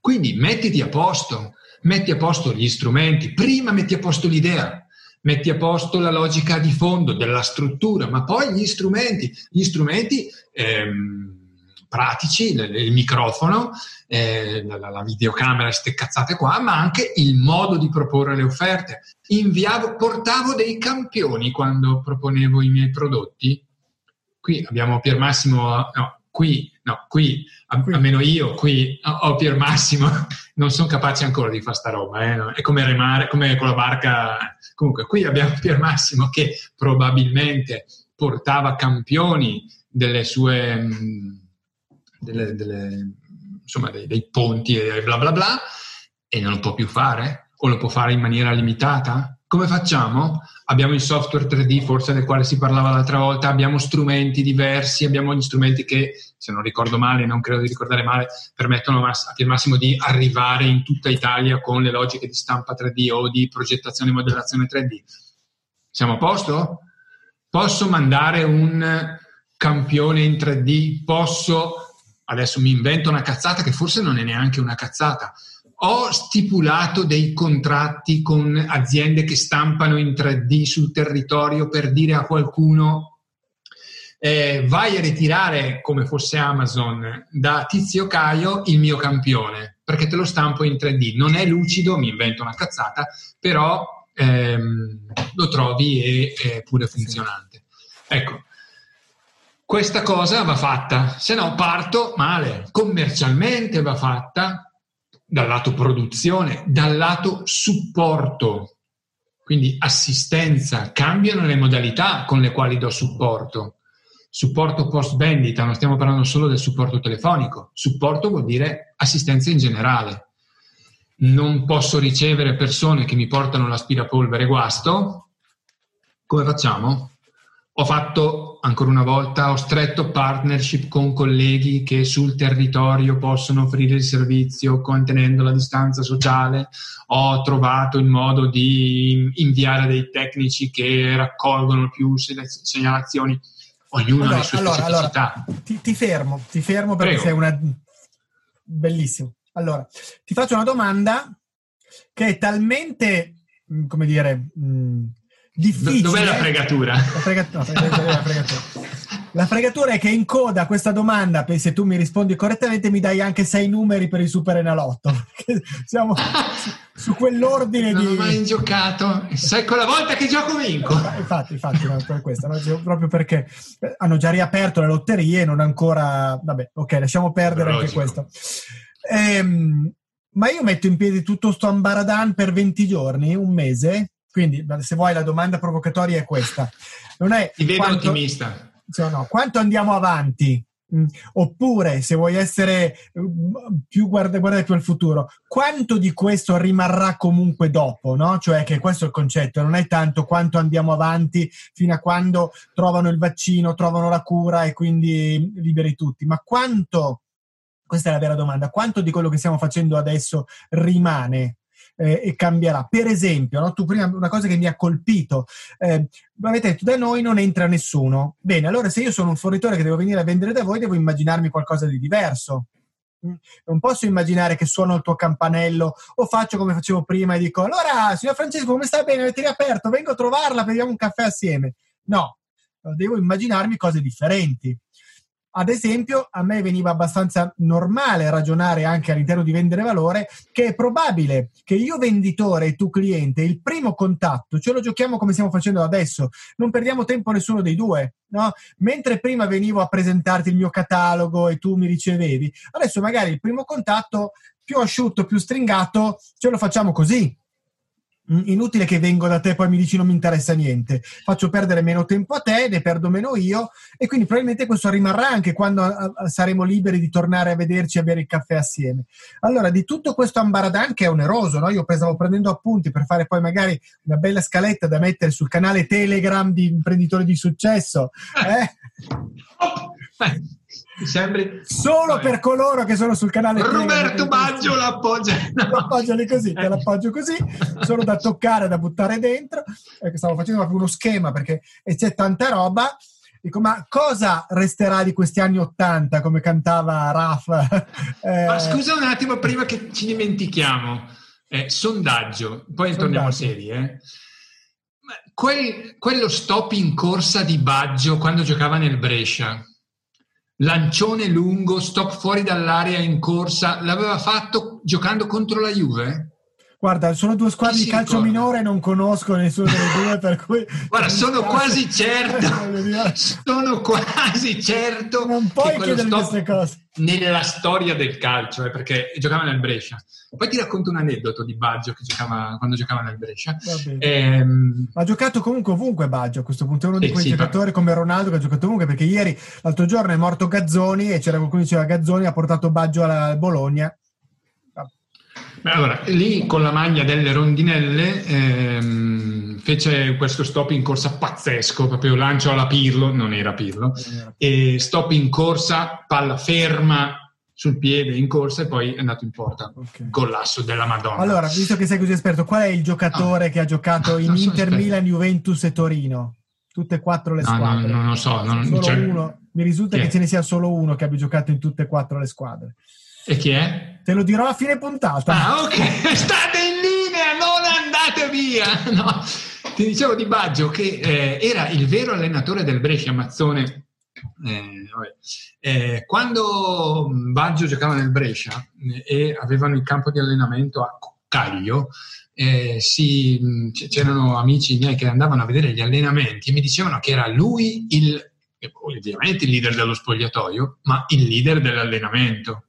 Quindi mettiti a posto metti a posto gli strumenti prima metti a posto l'idea metti a posto la logica di fondo della struttura, ma poi gli strumenti, gli strumenti ehm, pratici, il microfono, eh, la, la, videocamera, queste cazzate qua, ma anche il modo di proporre le offerte. Inviavo, portavo dei campioni quando proponevo i miei prodotti. Qui abbiamo Pier Massimo, no, qui, no, qui, almeno io, qui ho Pier Massimo, non sono capace ancora di fare sta roba, eh, è come remare, come con la barca. Comunque, qui abbiamo Pier Massimo che probabilmente portava campioni delle sue, mm, delle, delle, insomma, dei, dei ponti e bla bla bla, e non lo può più fare? O lo può fare in maniera limitata? Come facciamo? Abbiamo il software 3D, forse del quale si parlava l'altra volta, abbiamo strumenti diversi, abbiamo gli strumenti che, se non ricordo male, non credo di ricordare male, permettono Pier Massimo di arrivare in tutta Italia con le logiche di stampa 3D o di progettazione e modellazione 3D. Siamo a posto? Posso mandare un campione in 3D? Posso, adesso mi invento una cazzata che forse non è neanche una cazzata, ho stipulato dei contratti con aziende che stampano in 3D sul territorio per dire a qualcuno eh, vai a ritirare come fosse Amazon da Tizio Caio il mio campione perché te lo stampo in 3D. Non è lucido, mi invento una cazzata, però ehm, lo trovi e è pure funzionante. Ecco, questa cosa va fatta, se no parto male. Commercialmente va fatta, dal lato produzione, dal lato supporto, quindi assistenza, cambiano le modalità con le quali do supporto. Supporto post vendita, non stiamo parlando solo del supporto telefonico, supporto vuol dire assistenza in generale. Non posso ricevere persone che mi portano l'aspirapolvere guasto, come facciamo? Ho fatto, ancora una volta, ho stretto partnership con colleghi che sul territorio possono offrire il servizio contenendo la distanza sociale. Ho trovato il modo di inviare dei tecnici che raccolgono più segnalazioni. Ognuno allora, ha le sue allora. Allora, ti, ti, fermo, ti fermo perché Prego. sei una... Bellissimo. Allora, ti faccio una domanda che è talmente, come dire... Mh, difficile. Dov'è la fregatura? La, frega- no, la, fregatura. la fregatura è che in coda a questa domanda, se tu mi rispondi correttamente, mi dai anche sei numeri per il Super Enalotto. Siamo su, quell'ordine non di... Non ho mai giocato. Sai quella volta che gioco vinco. Infatti, infatti, no, per questo, no? proprio perché hanno già riaperto le lotterie e non ancora... Vabbè, ok, lasciamo perdere anche questo. Ehm, ma io metto in piedi tutto sto ambaradan per 20 giorni, un mese, quindi, se vuoi, la domanda provocatoria è questa. Non è Ti vedo quanto, ottimista. Cioè, no, quanto andiamo avanti? Mm, oppure, se vuoi essere mm, più guarda, guardare più al futuro, quanto di questo rimarrà comunque dopo? No? Cioè, che questo è il concetto, non è tanto quanto andiamo avanti fino a quando trovano il vaccino, trovano la cura e quindi liberi tutti, ma quanto, questa è la vera domanda, quanto di quello che stiamo facendo adesso rimane eh, e cambierà. Per esempio, no? tu prima una cosa che mi ha colpito, eh, avete detto da noi non entra nessuno. Bene, allora se io sono un fornitore che devo venire a vendere da voi, devo immaginarmi qualcosa di diverso. Mm, non posso immaginare che suono il tuo campanello o faccio come facevo prima e dico allora signor Francesco come sta bene avete riaperto vengo a trovarla beviamo un caffè assieme no devo immaginarmi cose differenti ad esempio, a me veniva abbastanza normale ragionare anche all'interno di vendere valore che è probabile che io venditore e tu cliente il primo contatto ce lo giochiamo come stiamo facendo adesso, non perdiamo tempo nessuno dei due, no? Mentre prima venivo a presentarti il mio catalogo e tu mi ricevevi, adesso magari il primo contatto più asciutto, più stringato, ce lo facciamo così inutile che vengo da te e poi mi dici non mi interessa niente faccio perdere meno tempo a te ne perdo meno io e quindi probabilmente questo rimarrà anche quando saremo liberi di tornare a vederci e a bere il caffè assieme allora di tutto questo ambaradan che è oneroso no? io stavo prendendo appunti per fare poi magari una bella scaletta da mettere sul canale telegram di imprenditori di successo eh? Sembri... Solo per coloro che sono sul canale Roberto Baggio l'appoggia no. così, te l'appoggio così solo da toccare, da buttare dentro eh, stavo facendo proprio uno schema perché c'è tanta roba Dico, ma cosa resterà di questi anni Ottanta, come cantava Raf? eh, ma scusa un attimo, prima che ci dimentichiamo, eh, sondaggio, poi sondaggio. torniamo seri. Eh. Quel, quello stop in corsa di Baggio quando giocava nel Brescia, lancione lungo, stop fuori dall'area in corsa, l'aveva fatto giocando contro la Juve? Guarda, sono due squadre di calcio ricorda? minore, non conosco nessuno delle due, per cui... Guarda, sono quasi certo, sono quasi certo non puoi chiedere queste cose. Nella storia del calcio, eh, perché giocava nel Brescia. Poi ti racconto un aneddoto di Baggio che giocava, quando giocava nel Brescia. Ehm... Ha giocato comunque ovunque Baggio a questo punto, è uno di quei sì, giocatori ma... come Ronaldo che ha giocato ovunque, perché ieri, l'altro giorno è morto Gazzoni e c'era qualcuno che diceva Gazzoni ha portato Baggio alla Bologna allora, lì con la maglia delle rondinelle ehm, fece questo stop in corsa pazzesco, proprio lancio alla Pirlo, non era Pirlo, e stop in corsa, palla ferma sul piede in corsa e poi è andato in porta. Okay. Collasso della Madonna. Allora, visto che sei così esperto, qual è il giocatore ah. che ha giocato in Inter, esperto. Milan, Juventus e Torino? Tutte e quattro le squadre. No, non lo so. Non, cioè, Mi risulta che ce ne sia solo uno che abbia giocato in tutte e quattro le squadre. E chi è? Te lo dirò a fine puntata. Ah, ok, state in linea, non andate via. No. Ti dicevo di Baggio che eh, era il vero allenatore del Brescia Mazzone. Eh, eh, quando Baggio giocava nel Brescia eh, e avevano il campo di allenamento a Coccaglio, eh, si, c'erano amici miei che andavano a vedere gli allenamenti e mi dicevano che era lui il, ovviamente il leader dello spogliatoio, ma il leader dell'allenamento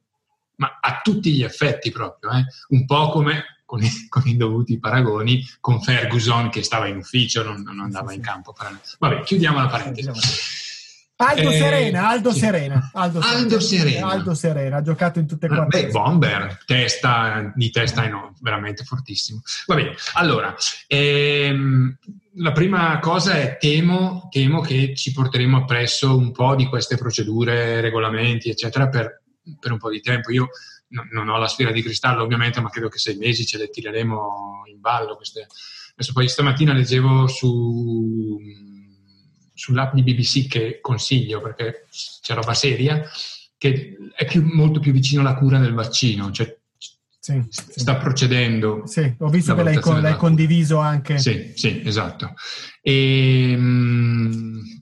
ma a tutti gli effetti proprio, eh? un po' come con i, con i, dovuti paragoni con Ferguson che stava in ufficio, non, non andava in campo. Vabbè, chiudiamo la parentesi. Aldo eh, Serena, Aldo sì. Serena. Aldo, Aldo Serena. Aldo Serena, ha giocato in tutte e quattro. Beh, Bomber, testa, di testa no, veramente fortissimo. Va bene, allora, ehm, la prima cosa è temo, temo che ci porteremo appresso un po' di queste procedure, regolamenti, eccetera, per per un po' di tempo. Io no, non ho la sfera di cristallo ovviamente, ma credo che sei mesi ce le tireremo in ballo. Queste. Adesso poi stamattina leggevo su, sull'app di BBC che consiglio perché c'è roba seria, che è più, molto più vicino alla cura del vaccino. Cioè, sì, sta sì. procedendo. Sì, ho visto che l'hai, l'hai condiviso anche. Sì, sì, esatto. E, mh,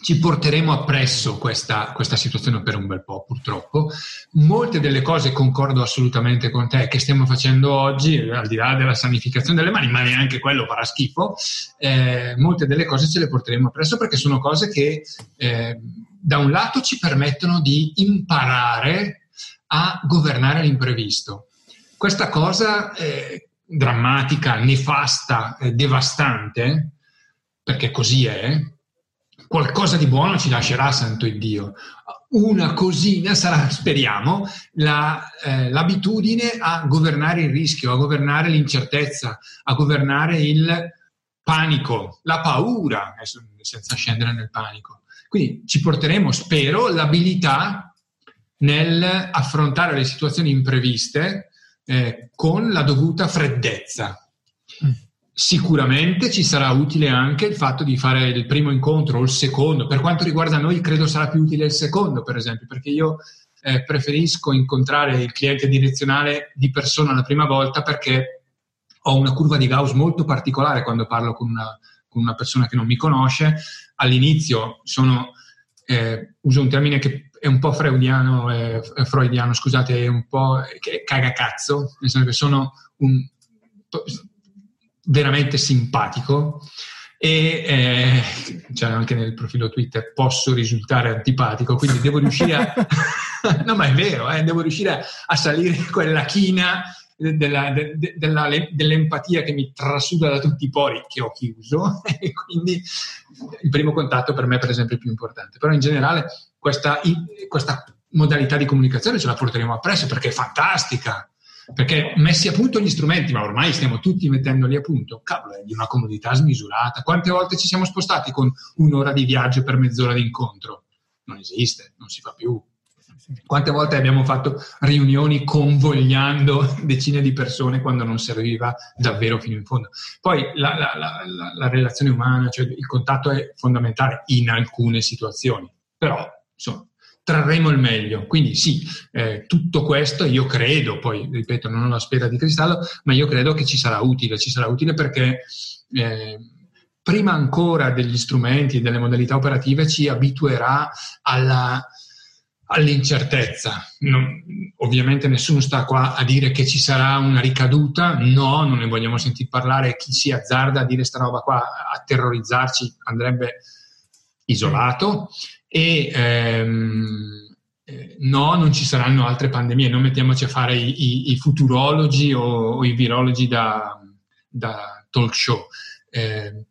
ci porteremo appresso questa, questa, situazione per un bel po', purtroppo. Molte delle cose concordo assolutamente con te che stiamo facendo oggi, al di là della sanificazione delle mani, ma neanche quello farà schifo, eh, molte delle cose ce le porteremo appresso perché sono cose che eh, da un lato ci permettono di imparare a governare l'imprevisto. Questa cosa eh, drammatica, nefasta, eh, devastante, perché così è, qualcosa di buono ci lascerà, santo Dio. Una cosina sarà, speriamo, la, eh, l'abitudine a governare il rischio, a governare l'incertezza, a governare il panico, la paura, senza scendere nel panico. Quindi ci porteremo, spero, l'abilità nel affrontare le situazioni impreviste eh, con la dovuta freddezza. Mm. Sicuramente ci sarà utile anche il fatto di fare il primo incontro o il secondo. Per quanto riguarda noi, credo sarà più utile il secondo, per esempio, perché io eh, preferisco incontrare il cliente direzionale di persona la prima volta perché ho una curva di Gauss molto particolare quando parlo con una, con una persona che non mi conosce. All'inizio sono, eh, uso un termine che è un po' freudiano, eh, freudiano, scusate, è un po' che cagacazzo, nel senso che sono un, veramente simpatico e eh, cioè anche nel profilo Twitter posso risultare antipatico, quindi devo riuscire a... no, ma è vero, eh, devo riuscire a, salire quella china della, de, della, dell'empatia che mi trasuda da tutti i pori che ho chiuso e quindi il primo contatto per me per esempio è più importante. Però in generale questa, questa modalità di comunicazione ce la porteremo appresso perché è fantastica perché messi a punto gli strumenti, ma ormai stiamo tutti mettendoli a punto, cavolo, è di una comodità smisurata. Quante volte ci siamo spostati con un'ora di viaggio per mezz'ora di incontro? Non esiste, non si fa più. Quante volte abbiamo fatto riunioni convogliando decine di persone quando non serviva davvero fino in fondo? Poi la, la, la, la relazione umana, cioè il contatto è fondamentale in alcune situazioni, però insomma, trarremo il meglio. Quindi sì, eh, tutto questo io credo, poi ripeto, non ho la sfera di cristallo, ma io credo che ci sarà utile, ci sarà utile perché eh, prima ancora degli strumenti e delle modalità operative ci abituerà alla, all'incertezza. Non, ovviamente nessuno sta qua a dire che ci sarà una ricaduta, no, non ne vogliamo sentire parlare, chi si azzarda a dire sta roba qua, a terrorizzarci andrebbe isolato e ehm, eh, no, non ci saranno altre pandemie, non mettiamoci a fare i, i, i futurologi o, o, i virologi da, da talk show. Eh,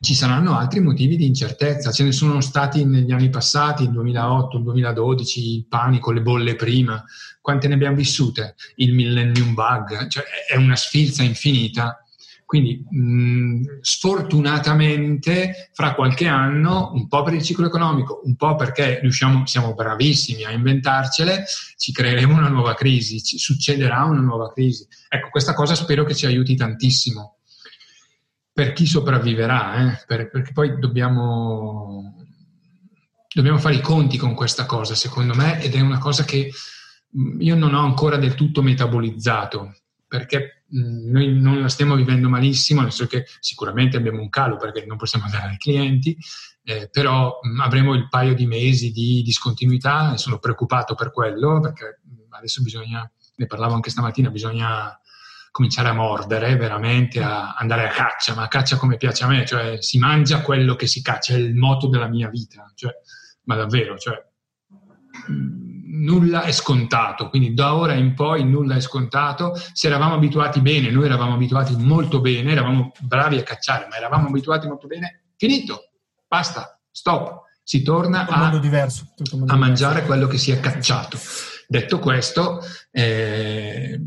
ci saranno altri motivi di incertezza, ce ne sono stati negli anni passati, il 2008, il 2012, il panico, le bolle prima, quante ne abbiamo vissute? Il millennium bug, cioè è una sfilza infinita quindi mh, sfortunatamente fra qualche anno, un po' per il ciclo economico, un po' perché riusciamo, siamo bravissimi a inventarcele, ci creeremo una nuova crisi, ci succederà una nuova crisi. Ecco, questa cosa spero che ci aiuti tantissimo per chi sopravviverà, eh? per, perché poi dobbiamo, dobbiamo fare i conti con questa cosa, secondo me, ed è una cosa che io non ho ancora del tutto metabolizzato, perché noi non la stiamo vivendo malissimo, nel senso che sicuramente abbiamo un calo perché non possiamo andare ai clienti, eh, però mh, avremo il paio di mesi di discontinuità e sono preoccupato per quello perché adesso bisogna, ne parlavo anche stamattina, bisogna cominciare a mordere veramente, a andare a caccia, ma a caccia come piace a me, cioè si mangia quello che si caccia, è il moto della mia vita, cioè, ma davvero, cioè, nulla è scontato, quindi da ora in poi nulla è scontato. Se eravamo abituati bene, noi eravamo abituati molto bene, eravamo bravi a cacciare, ma eravamo abituati molto bene, finito, basta, stop. Si torna a, diverso, a mangiare quello che si è cacciato. Detto questo, eh,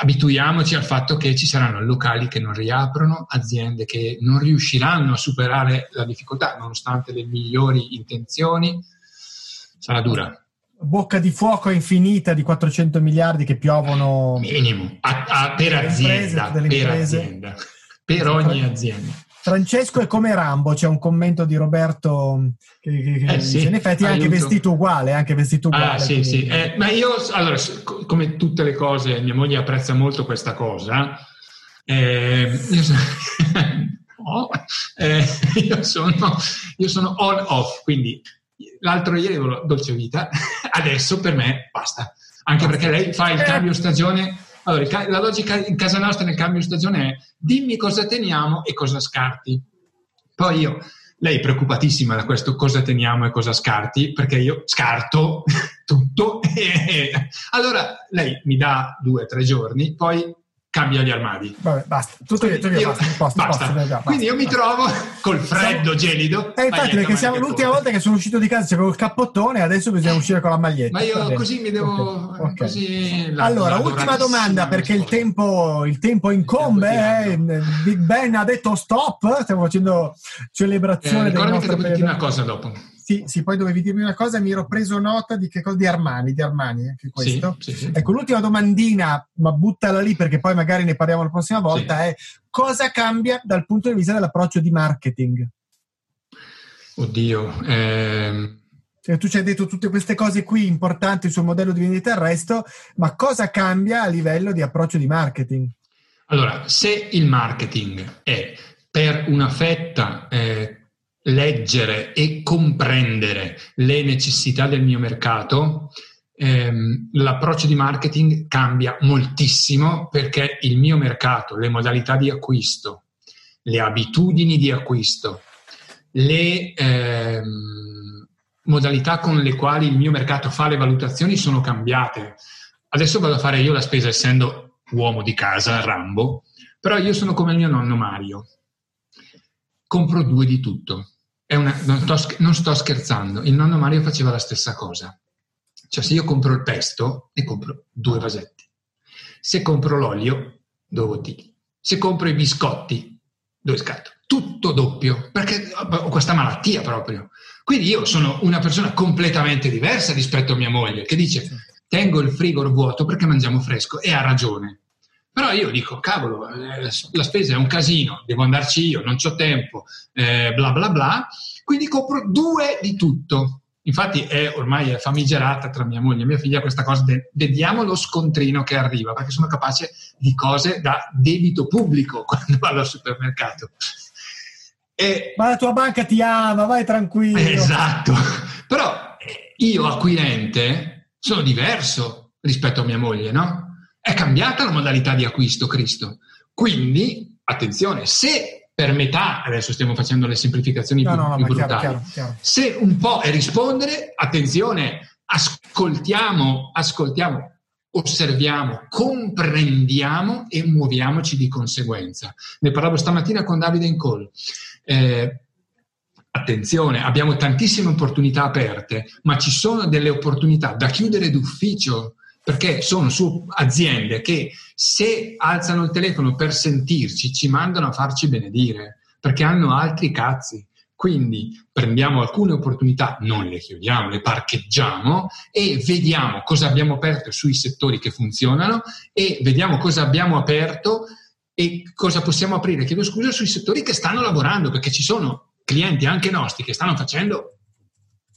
abituiamoci al fatto che ci saranno locali che non riaprono, aziende che non riusciranno a superare la difficoltà nonostante le migliori intenzioni. Sarà dura bocca di fuoco infinita di 400 miliardi che piovono minimo a, a, per, azienda, per azienda per ogni azienda Francesco è come Rambo, c'è un commento di Roberto che, che, che eh sì, in effetti è anche vestito uguale, anche vestito uguale. Ah, sì, sì. Eh, ma io, allora, come tutte le cose, mia moglie apprezza molto questa cosa. Eh, io, sono, eh, io, sono, io sono on-off, quindi l'altro ieri avevo dolce vita, adesso per me basta. Anche perché lei fa il cambio stagione. Allora, la logica in casa nostra nel cambio stagione è dimmi cosa teniamo e cosa scarti. Poi io, lei è preoccupatissima da questo cosa teniamo e cosa scarti, perché io scarto tutto. Allora lei mi dà due o tre giorni, poi cambia gli armadi. Vabbè, basta. Tutto via, io, basta, basta. basta. basta. Quindi io mi trovo col freddo gelido. E eh, infatti, perché siamo l'ultima volta che sono uscito di casa c'avevo il cappottone, adesso bisogna eh. uscire con la maglietta. Ma io così mi devo. Okay. Così la, allora, ultima domanda, perché il tempo, il tempo incombe. Eh, Big Ben ha detto stop. Stiamo facendo celebrazione. Eh, ricordami che devo dirti una cosa dopo. Sì, sì, poi dovevi dirmi una cosa, mi ero preso nota di che cosa di Armani, di Armani anche questo. Sì, sì, ecco, l'ultima domandina, ma buttala lì perché poi magari ne parliamo la prossima volta, è cosa cambia dal punto di vista dell'approccio di marketing? Oddio, ehm... cioè, tu ci hai detto tutte queste cose qui importanti sul modello di vendita e il resto, ma cosa cambia a livello di approccio di marketing? Allora, se il marketing è per una fetta eh, leggere e comprendere le necessità del mio mercato, ehm, l'approccio di marketing cambia moltissimo perché il mio mercato, le modalità di acquisto, le abitudini di acquisto, le ehm, modalità con le quali il mio mercato fa le valutazioni sono cambiate. Adesso vado a fare io la spesa essendo uomo di casa, Rambo, però io sono come il mio nonno Mario. Compro due di tutto. Una, non, sto, non sto scherzando, il nonno Mario faceva la stessa cosa. Cioè se io compro il pesto, ne compro due vasetti. Se compro l'olio, due bottiglie. Se compro i biscotti, due scatole tutto doppio, perché ho questa malattia proprio. Quindi io sono una persona completamente diversa rispetto a mia moglie, che dice tengo il frigo vuoto perché mangiamo fresco e ha ragione. Però io dico, cavolo, eh, la spesa è un casino, devo andarci io, non ho tempo, eh, bla bla bla, quindi compro due di tutto. Infatti è ormai è famigerata tra mia moglie e mia figlia questa cosa, de, vediamo lo scontrino che arriva, perché sono capace di cose da debito pubblico quando vado al supermercato. E, Ma la tua banca ti ama, vai tranquillo. Esatto, però io acquirente sono diverso rispetto a mia moglie, no? È cambiata la modalità di acquisto, Cristo. Quindi, attenzione, se per metà, adesso stiamo facendo le semplificazioni no, più, no, no, più brutali, chiaro, chiaro, chiaro. se un po' è rispondere, attenzione, ascoltiamo, ascoltiamo, osserviamo, comprendiamo e muoviamoci di conseguenza. Ne parlavo stamattina con Davide in call. Eh, attenzione, abbiamo tantissime opportunità aperte, ma ci sono delle opportunità da chiudere d'ufficio perché sono su aziende che se alzano il telefono per sentirci ci mandano a farci benedire perché hanno altri cazzi. Quindi prendiamo alcune opportunità, non le chiudiamo, le parcheggiamo e vediamo cosa abbiamo aperto sui settori che funzionano e vediamo cosa abbiamo aperto e cosa possiamo aprire, chiedo scusa, sui settori che stanno lavorando, perché ci sono clienti anche nostri che stanno facendo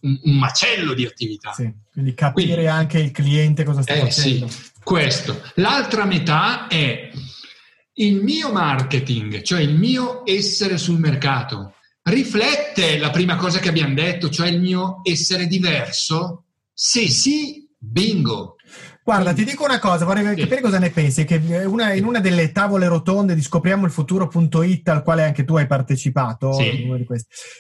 un, un macello di attività. Sì, quindi capire quindi, anche il cliente cosa sta eh, facendo. Sì, questo. L'altra metà è il mio marketing, cioè il mio essere sul mercato. Riflette la prima cosa che abbiamo detto, cioè il mio essere diverso? Se sì, bingo, Guarda, ti dico una cosa, vorrei sì. capire cosa ne pensi, che una, in una delle tavole rotonde di scopriamo il futuro.it al quale anche tu hai partecipato, sì.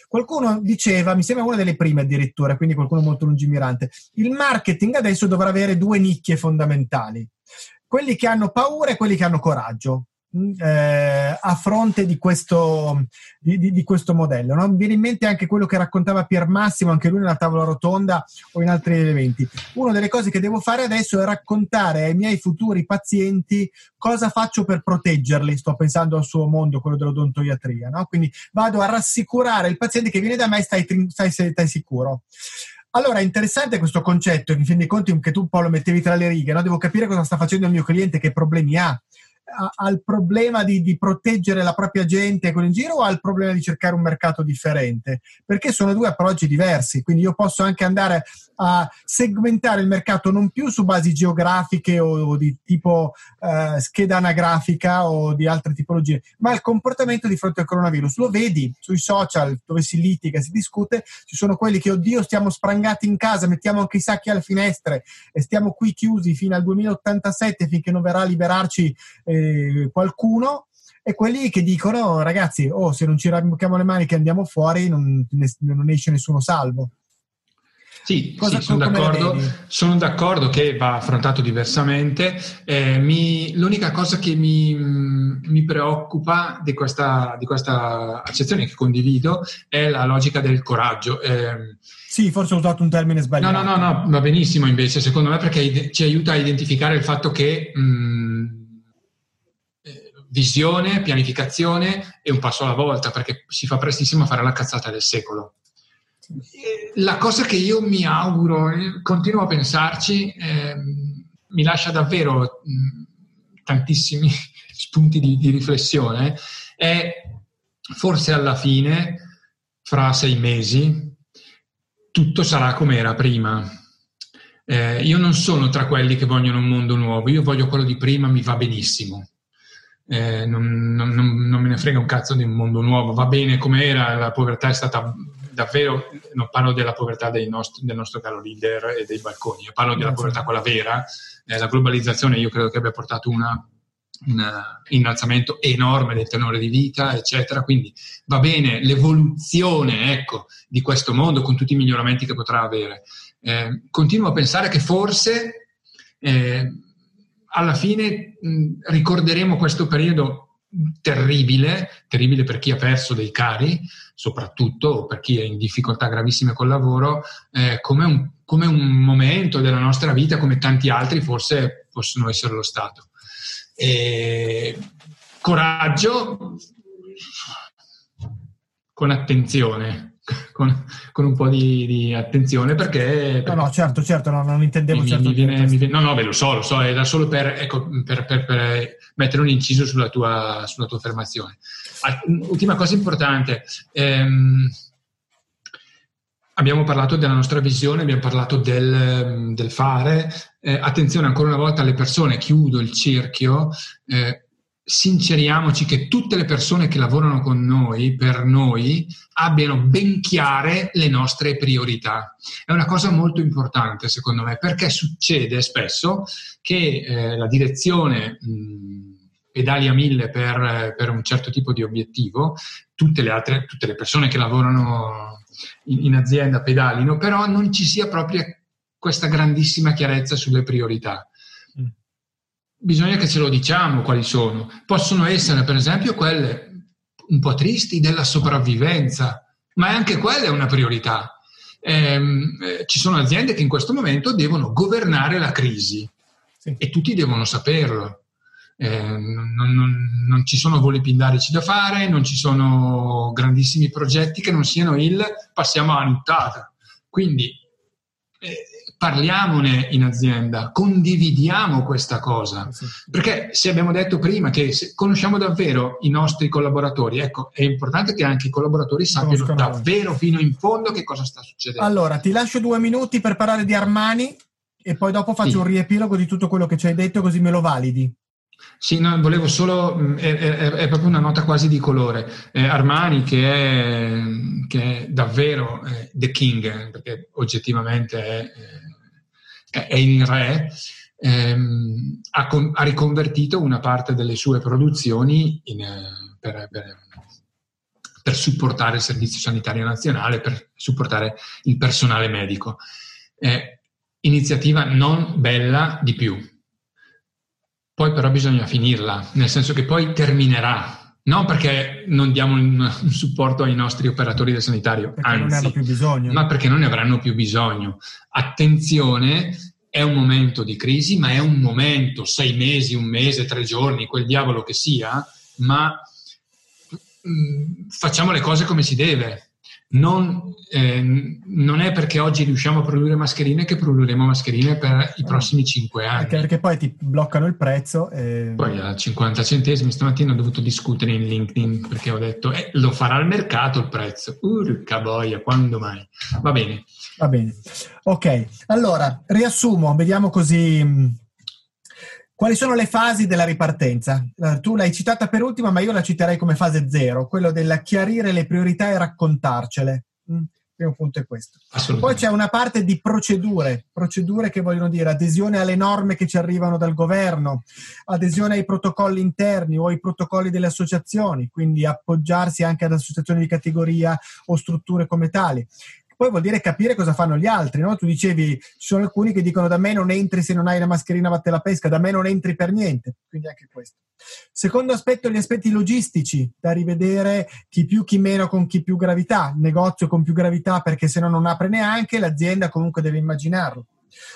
qualcuno diceva, mi sembra una delle prime addirittura, quindi qualcuno molto lungimirante, il marketing adesso dovrà avere due nicchie fondamentali, quelli che hanno paura e quelli che hanno coraggio eh, a fronte di questo, di, di, di questo modello. No? Viene in mente anche quello che raccontava Pier Massimo, anche lui nella tavola rotonda o in altri elementi. Una delle cose che devo fare adesso è raccontare ai miei futuri pazienti cosa faccio per proteggerli. Sto pensando al suo mondo, quello dell'odontoiatria. No? Quindi vado a rassicurare il paziente che viene da me, stai, stai, stai sicuro. Allora, è interessante questo concetto, in fin dei conti, che tu Paolo mettevi tra le righe, no? devo capire cosa sta facendo il mio cliente, che problemi ha al problema di, di, proteggere la propria gente con in giro o al problema di cercare un mercato differente? Perché sono due approcci diversi, quindi io posso anche andare a segmentare il mercato non più su basi geografiche o, o di tipo eh, scheda anagrafica o di altre tipologie, ma il comportamento di fronte al coronavirus. Lo vedi sui social dove si litiga, si discute, ci sono quelli che, oddio, stiamo sprangati in casa, mettiamo anche i sacchi alle finestre e stiamo qui chiusi fino al 2087 finché non verrà a liberarci eh, qualcuno e quelli che dicono ragazzi oh se non ci rabbocchiamo le mani che andiamo fuori non, non esce nessuno salvo sì, sì sono, d'accordo, sono, d'accordo, che va affrontato diversamente. Eh, mi, l'unica cosa che mi, mi preoccupa di questa, di questa, accezione che condivido è la logica del coraggio. Eh, sì, forse ho usato un termine sbagliato. No, no, no, no va benissimo invece, secondo me, perché ci aiuta a identificare il fatto che mh, eh, visione, pianificazione è un passo alla volta, perché si fa prestissimo a fare la cazzata del secolo. La cosa che io mi auguro, continuo a pensarci, eh, mi lascia davvero mh, tantissimi spunti di, di riflessione, è forse alla fine, fra sei mesi, tutto sarà come era prima. Eh, io non sono tra quelli che vogliono un mondo nuovo, io voglio quello di prima, mi va benissimo. Eh, non, non, non, me ne frega un cazzo di un mondo nuovo, va bene come era, la povertà è stata davvero, non parlo della povertà nostri, del nostro caro leader e dei balconi, io parlo della povertà quella vera, eh, la globalizzazione io credo che abbia portato una, un innalzamento enorme del tenore di vita, eccetera. Quindi va bene l'evoluzione ecco, di questo mondo con tutti i miglioramenti che potrà avere. Eh, continuo a pensare che forse eh, alla fine mh, ricorderemo questo periodo terribile, terribile per chi ha perso dei cari, soprattutto per chi è in difficoltà gravissime col lavoro, eh, come, un, come, un, momento della nostra vita, come tanti altri forse possono essere lo Stato. E coraggio con attenzione. Con, con, un po' di, di attenzione perché, No, no, certo, certo, no, non intendevo mi, certo mi viene, mi viene, No, no, beh, lo so, lo so, era solo per, ecco, per, per, per mettere un inciso sulla tua, sulla tua affermazione. Ultima cosa importante. Ehm, abbiamo parlato della nostra visione, abbiamo parlato del, del fare. Eh, attenzione ancora una volta alle persone, chiudo il cerchio. Eh, sinceriamoci che tutte le persone che lavorano con noi, per noi, abbiano ben chiare le nostre priorità. È una cosa molto importante, secondo me, perché succede spesso che eh, la direzione mh, pedali a mille per, per, un certo tipo di obiettivo, tutte le altre, tutte le persone che lavorano in, in azienda pedalino, però non ci sia proprio questa grandissima chiarezza sulle priorità bisogna che ce lo diciamo quali sono. Possono essere, per esempio, quelle un po' tristi della sopravvivenza, ma anche quella è una priorità. Ehm, eh, ci sono aziende che in questo momento devono governare la crisi sì. e tutti devono saperlo. Eh, non, non, non, ci sono voli pindarici da fare, non ci sono grandissimi progetti che non siano il passiamo a nuttata. Quindi eh, parliamone in azienda, condividiamo questa cosa. Perché se abbiamo detto prima che conosciamo davvero i nostri collaboratori, ecco, è importante che anche i collaboratori sappiano davvero fino in fondo che cosa sta succedendo. Allora, ti lascio due minuti per parlare di Armani e poi dopo faccio sì. un riepilogo di tutto quello che ci hai detto così me lo validi. Sì, no, volevo solo, mm, è, è, è, proprio una nota quasi di colore. Eh, Armani, che è, che è davvero eh, the king, perché oggettivamente è, è il re, ehm, ha, con, ha, riconvertito una parte delle sue produzioni in, eh, per, per, per, supportare il Servizio Sanitario Nazionale, per supportare il personale medico. Eh, iniziativa non bella di più. Poi però bisogna finirla, nel senso che poi terminerà, non perché non diamo un, un, supporto ai nostri operatori del sanitario, perché anzi, ma perché non ne avranno più bisogno. Attenzione, è un momento di crisi, ma è un momento, sei mesi, un mese, tre giorni, quel diavolo che sia, ma mh, mm, facciamo le cose come si deve non, eh, non, è perché oggi riusciamo a produrre mascherine che produrremo mascherine per i prossimi 5 anni. Perché, perché poi ti bloccano il prezzo. E... Poi a 50 centesimi stamattina ho dovuto discutere in LinkedIn perché ho detto eh, lo farà il mercato il prezzo. Urca boia, quando mai? Va bene. Va bene. Ok, allora riassumo, vediamo così quali sono le fasi della ripartenza? Tu l'hai citata per ultima, ma io la citerei come fase zero, quello del chiarire le priorità e raccontarcele. Mm, il primo punto è questo. Poi c'è una parte di procedure, procedure che vogliono dire adesione alle norme che ci arrivano dal governo, adesione ai protocolli interni o ai protocolli delle associazioni, quindi appoggiarsi anche ad associazioni di categoria o strutture come tali poi vuol dire capire cosa fanno gli altri, no? Tu dicevi, ci sono alcuni che dicono da me non entri se non hai la mascherina vatte la pesca, da me non entri per niente, quindi anche questo. Secondo aspetto, gli aspetti logistici, da rivedere chi più, chi meno con chi più gravità, il negozio con più gravità perché se no non apre neanche, l'azienda comunque deve immaginarlo.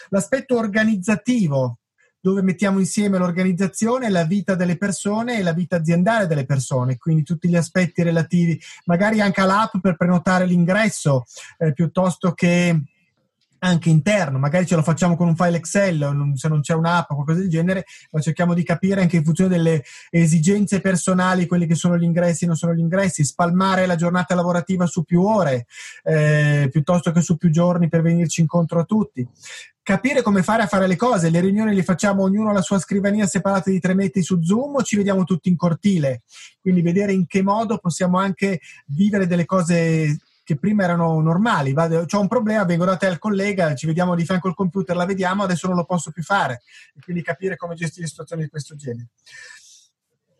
L'aspetto organizzativo, dove mettiamo insieme l'organizzazione, la vita delle persone e la vita aziendale delle persone, quindi tutti gli aspetti relativi, magari anche all'app per prenotare l'ingresso, eh, piuttosto che anche interno, magari ce lo facciamo con un file Excel, se non c'è un'app o qualcosa del genere, ma cerchiamo di capire anche in funzione delle esigenze personali, quelli che sono gli ingressi e non sono gli ingressi, spalmare la giornata lavorativa su più ore eh, piuttosto che su più giorni per venirci incontro a tutti. Capire come fare a fare le cose, le riunioni le facciamo ognuno alla sua scrivania separata di tre metri su Zoom o ci vediamo tutti in cortile? Quindi vedere in che modo possiamo anche vivere delle cose che prima erano normali. Ho un problema, vengo da te al collega, ci vediamo di fianco al computer, la vediamo, adesso non lo posso più fare. E quindi capire come gestire situazioni di questo genere.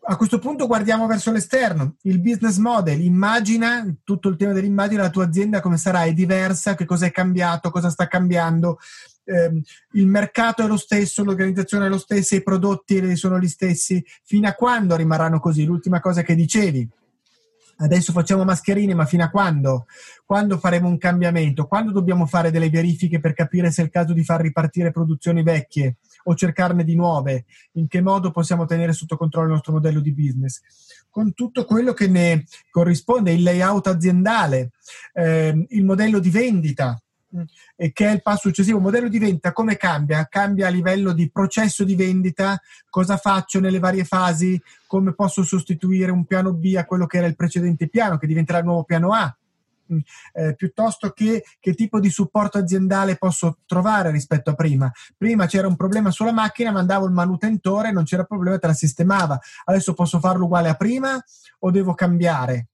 A questo punto guardiamo verso l'esterno, il business model, immagina tutto il tema dell'immagine, la tua azienda come sarà, è diversa, che cosa è cambiato, cosa sta cambiando, eh, il mercato è lo stesso, l'organizzazione è lo stesso, i prodotti sono gli stessi, fino a quando rimarranno così? L'ultima cosa che dicevi, adesso facciamo mascherine, ma fino a quando? Quando faremo un cambiamento? Quando dobbiamo fare delle verifiche per capire se è il caso di far ripartire produzioni vecchie o cercarne di nuove? In che modo possiamo tenere sotto controllo il nostro modello di business? Con tutto quello che ne corrisponde, il layout aziendale, eh, il modello di vendita, che è il passo successivo. Il modello di vendita come cambia? Cambia a livello di processo di vendita, cosa faccio nelle varie fasi, come posso sostituire un piano B a quello che era il precedente piano, che diventerà il nuovo piano A. Eh, piuttosto che che tipo di supporto aziendale posso trovare rispetto a prima. Prima c'era un problema sulla macchina, mandavo il manutentore, non c'era problema, te la sistemava. Adesso posso farlo uguale a prima o devo cambiare?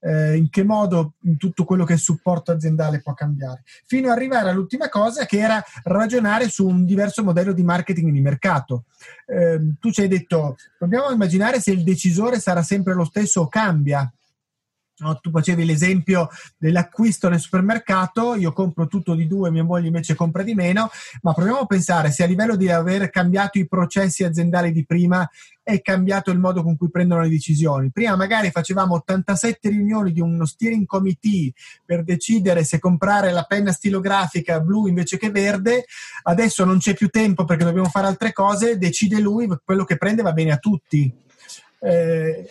Eh, in che modo tutto quello che è supporto aziendale può cambiare, fino ad arrivare all'ultima cosa che era ragionare su un diverso modello di marketing di mercato. Eh, tu ci hai detto, proviamo a immaginare se il decisore sarà sempre lo stesso o cambia. No, tu facevi l'esempio dell'acquisto nel supermercato, io compro tutto di due, mia moglie invece compra di meno, ma proviamo a pensare se a livello di aver cambiato i processi aziendali di prima è cambiato il modo con cui prendono le decisioni. Prima magari facevamo 87 riunioni di uno steering committee per decidere se comprare la penna stilografica blu invece che verde, adesso non c'è più tempo perché dobbiamo fare altre cose, decide lui, quello che prende va bene a tutti eh,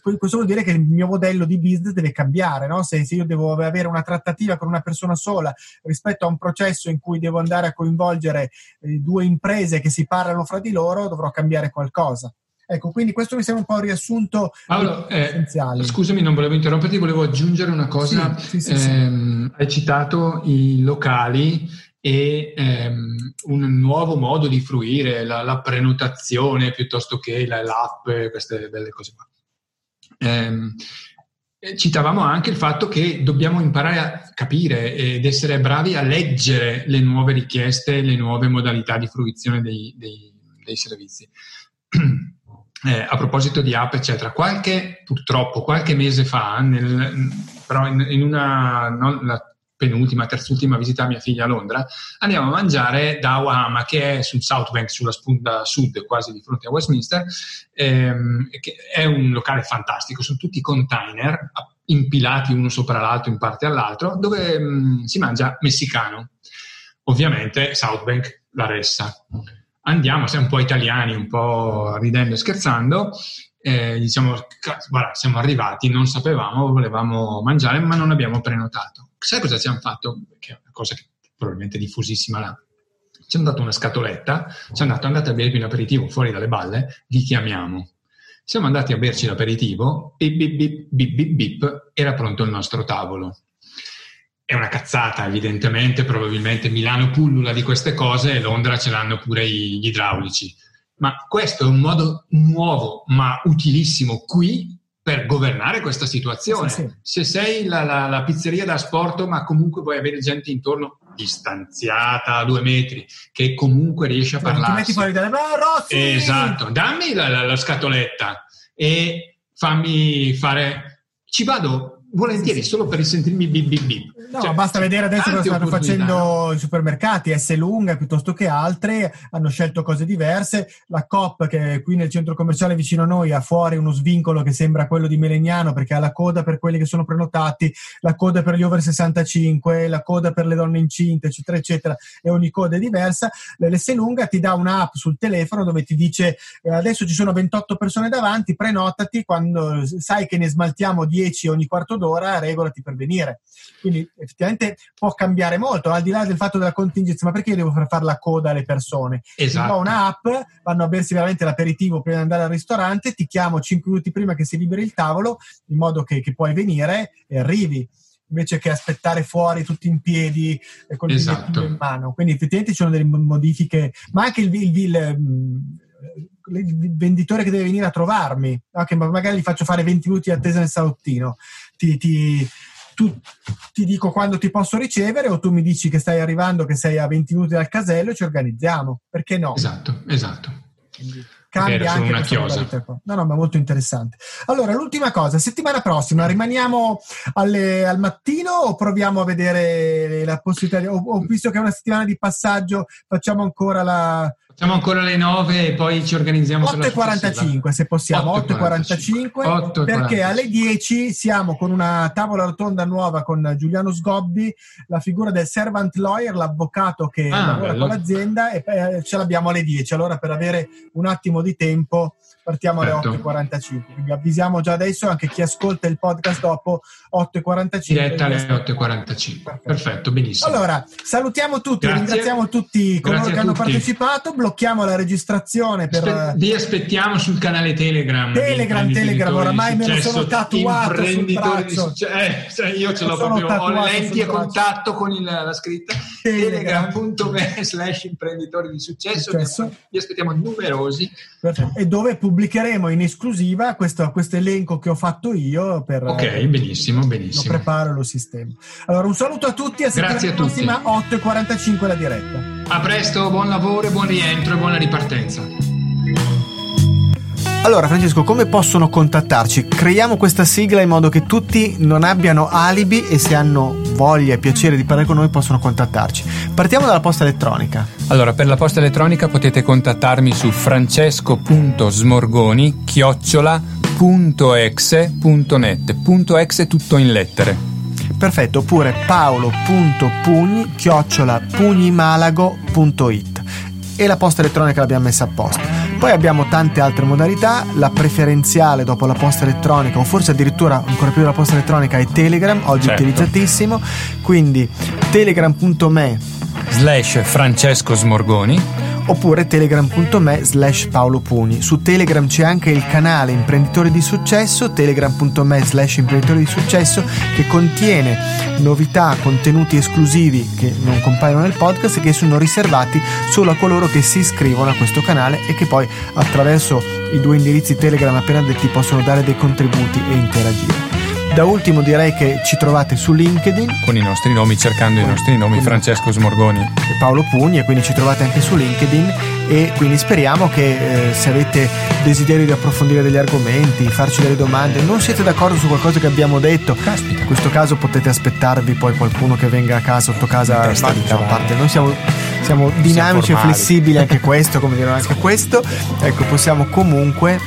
questo vuol dire che il mio modello di business deve cambiare, no? se, se, io devo avere una trattativa con una persona sola rispetto a un processo in cui devo andare a coinvolgere eh, due imprese che si parlano fra di loro, dovrò cambiare qualcosa. Ecco, quindi questo mi sembra un po' il riassunto Paolo, eh, scusami, non volevo interromperti, volevo aggiungere una cosa. Sì, sì, sì, eh, hai citato i locali e ehm, un nuovo modo di fruire la, la prenotazione piuttosto che la, l'app, queste belle cose qua. Ehm, citavamo anche il fatto che dobbiamo imparare a capire ed essere bravi a leggere le nuove richieste, le nuove modalità di fruizione dei, dei, dei servizi. Eh, a proposito di app, eccetera, qualche, purtroppo, qualche mese fa, nel, però in, in una, non, la penultima, terzultima visita a mia figlia a Londra, andiamo a mangiare da Wahama, che è sul South Bank, sulla spunta sud, quasi di fronte a Westminster, ehm, che è un locale fantastico, sono tutti container impilati uno sopra l'altro, in parte all'altro, dove mh, mm, si mangia messicano. Ovviamente South Bank la ressa. Andiamo, siamo un po' italiani, un po' ridendo e scherzando, eh, diciamo, guarda, siamo arrivati, non sapevamo, volevamo mangiare, ma non abbiamo prenotato. Sai cosa ci hanno fatto? Che è una cosa che probabilmente è diffusissima là. Ci hanno dato una scatoletta, ci hanno detto andate a bervi un aperitivo fuori dalle balle, vi chiamiamo. Siamo andati a berci l'aperitivo e bip bip bip bip bip era pronto il nostro tavolo. È una cazzata, evidentemente, probabilmente Milano pullula di queste cose e Londra ce l'hanno pure gli idraulici ma questo è un modo nuovo ma utilissimo qui per governare questa situazione. Sì, sì. Se sei la, la, la, pizzeria da sport, ma comunque vuoi avere gente intorno distanziata a due metri, che comunque riesce a parlare. Ti metti fuori dalle Rossi! Esatto, dammi la, la, scatoletta e fammi fare. Ci vado volentieri solo per risentirmi bip bip bip. No, cioè, basta vedere adesso cosa stanno facendo i supermercati, S lunga piuttosto che altre, hanno scelto cose diverse. La Coop che qui nel centro commerciale vicino a noi ha fuori uno svincolo che sembra quello di Melegnano perché ha la coda per quelli che sono prenotati, la coda per gli over 65, la coda per le donne incinte, eccetera, eccetera, e ogni coda è diversa. L'S lunga ti dà un'app sul telefono dove ti dice eh, adesso ci sono 28 persone davanti, prenotati, quando sai che ne smaltiamo 10 ogni quarto d'ora, regolati per venire. Quindi effettivamente può cambiare molto, al di là del fatto della contingenza, ma perché io devo far fare la coda alle persone? Esatto. Ho un'app, vanno a bersi veramente l'aperitivo prima di andare al ristorante, ti chiamo 5 minuti prima che si liberi il tavolo, in modo che, che puoi venire e arrivi invece che aspettare fuori tutti in piedi e con esatto. in mano. Quindi effettivamente ci sono delle modifiche, ma anche il, il, il, mm, il venditore che deve venire a trovarmi, no? che magari gli faccio fare 20 minuti di attesa nel salottino, ti, ti, tu, ti dico quando ti posso ricevere o tu mi dici che stai arrivando, che sei a 20 minuti dal casello e ci organizziamo. Perché no? Esatto, esatto. Quindi cambia anche una chiosa. No, no, ma molto interessante. Allora, l'ultima cosa, settimana prossima rimaniamo alle, al mattino o proviamo a vedere la possibilità? Ho, ho visto che è una settimana di passaggio, facciamo ancora la, Facciamo ancora le 9 e poi ci organizziamo 8.45 se possiamo, 8.45 perché alle 10 siamo con una tavola rotonda nuova con Giuliano Sgobbi, la figura del servant lawyer, l'avvocato che ah, lavora bello. con l'azienda e eh, ce l'abbiamo alle 10. Allora per avere un attimo di tempo partiamo alle 8.45. Certo. Quindi avvisiamo già adesso anche chi ascolta il podcast dopo 8.45. Diretta alle 8.45. Perfetto. Perfetto. benissimo. Allora, salutiamo tutti, Grazie. ringraziamo tutti coloro Grazie che hanno partecipato, blocchiamo la registrazione per... Vi aspettiamo sul canale Telegram. Telegram, Telegram, oramai me lo sono tatuato sul successo. Eh, cioè io ce l'ho proprio, ho lenti a contatto con il, la scritta telegram.me slash imprenditori di successo. successo. Vi aspettiamo numerosi. Perfetto. E dove pubblicheremo in esclusiva questo, questo, elenco che ho fatto io. Per, ok, benissimo, benissimo. Lo preparo e lo sistema. Allora, un saluto a tutti. A Grazie a tutti. prossima 8.45 la diretta. A presto, buon lavoro, buon rientro e buona ripartenza. Allora Francesco, come possono contattarci? Creiamo questa sigla in modo che tutti non abbiano alibi e se hanno voglia e piacere di parlare con noi possono contattarci. Partiamo dalla posta elettronica. Allora, per la posta elettronica potete contattarmi su francesco.smorgoni chiocciola.exe.net tutto in lettere. Perfetto, oppure paolo.pugni chiocciola pugnimalago.it e la posta elettronica l'abbiamo messa apposta. Poi abbiamo tante altre modalità, la preferenziale dopo la posta elettronica o forse addirittura ancora più della posta elettronica è Telegram, oggi certo. utilizzatissimo, quindi telegram.me slash Francesco Smorgoni oppure telegram.me slash Paolo Pugni. Su Telegram c'è anche il canale Imprenditori di Successo, telegram.me slash Imprenditori di Successo, che contiene novità, contenuti esclusivi che non compaiono nel podcast e che sono riservati solo a coloro che si iscrivono a questo canale e che poi attraverso i due indirizzi Telegram appena detti possono dare dei contributi e interagire. Da ultimo direi che ci trovate su LinkedIn. Con i nostri nomi, cercando i nostri nomi, Francesco Smorgoni. E Paolo Pugni, e quindi ci trovate anche su LinkedIn. E quindi speriamo che eh, se avete desiderio di approfondire degli argomenti, farci delle domande, non siete d'accordo su qualcosa che abbiamo detto, Caspita. in questo caso potete aspettarvi poi qualcuno che venga a casa sotto casa, diciamo parte, noi siamo siamo dinamici e flessibili anche questo, come dire anche questo, ecco possiamo comunque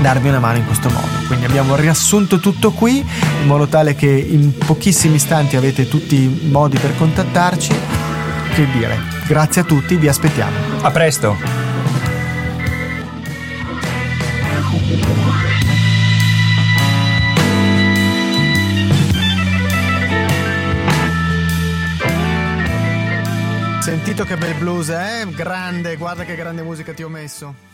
darvi una mano in questo modo. Quindi abbiamo riassunto tutto qui in modo tale che in pochissimi istanti avete tutti i modi per contattarci. Che dire, grazie a tutti, vi aspettiamo. A presto! Sentito che bel blues, eh? Grande, guarda che grande musica ti ho messo.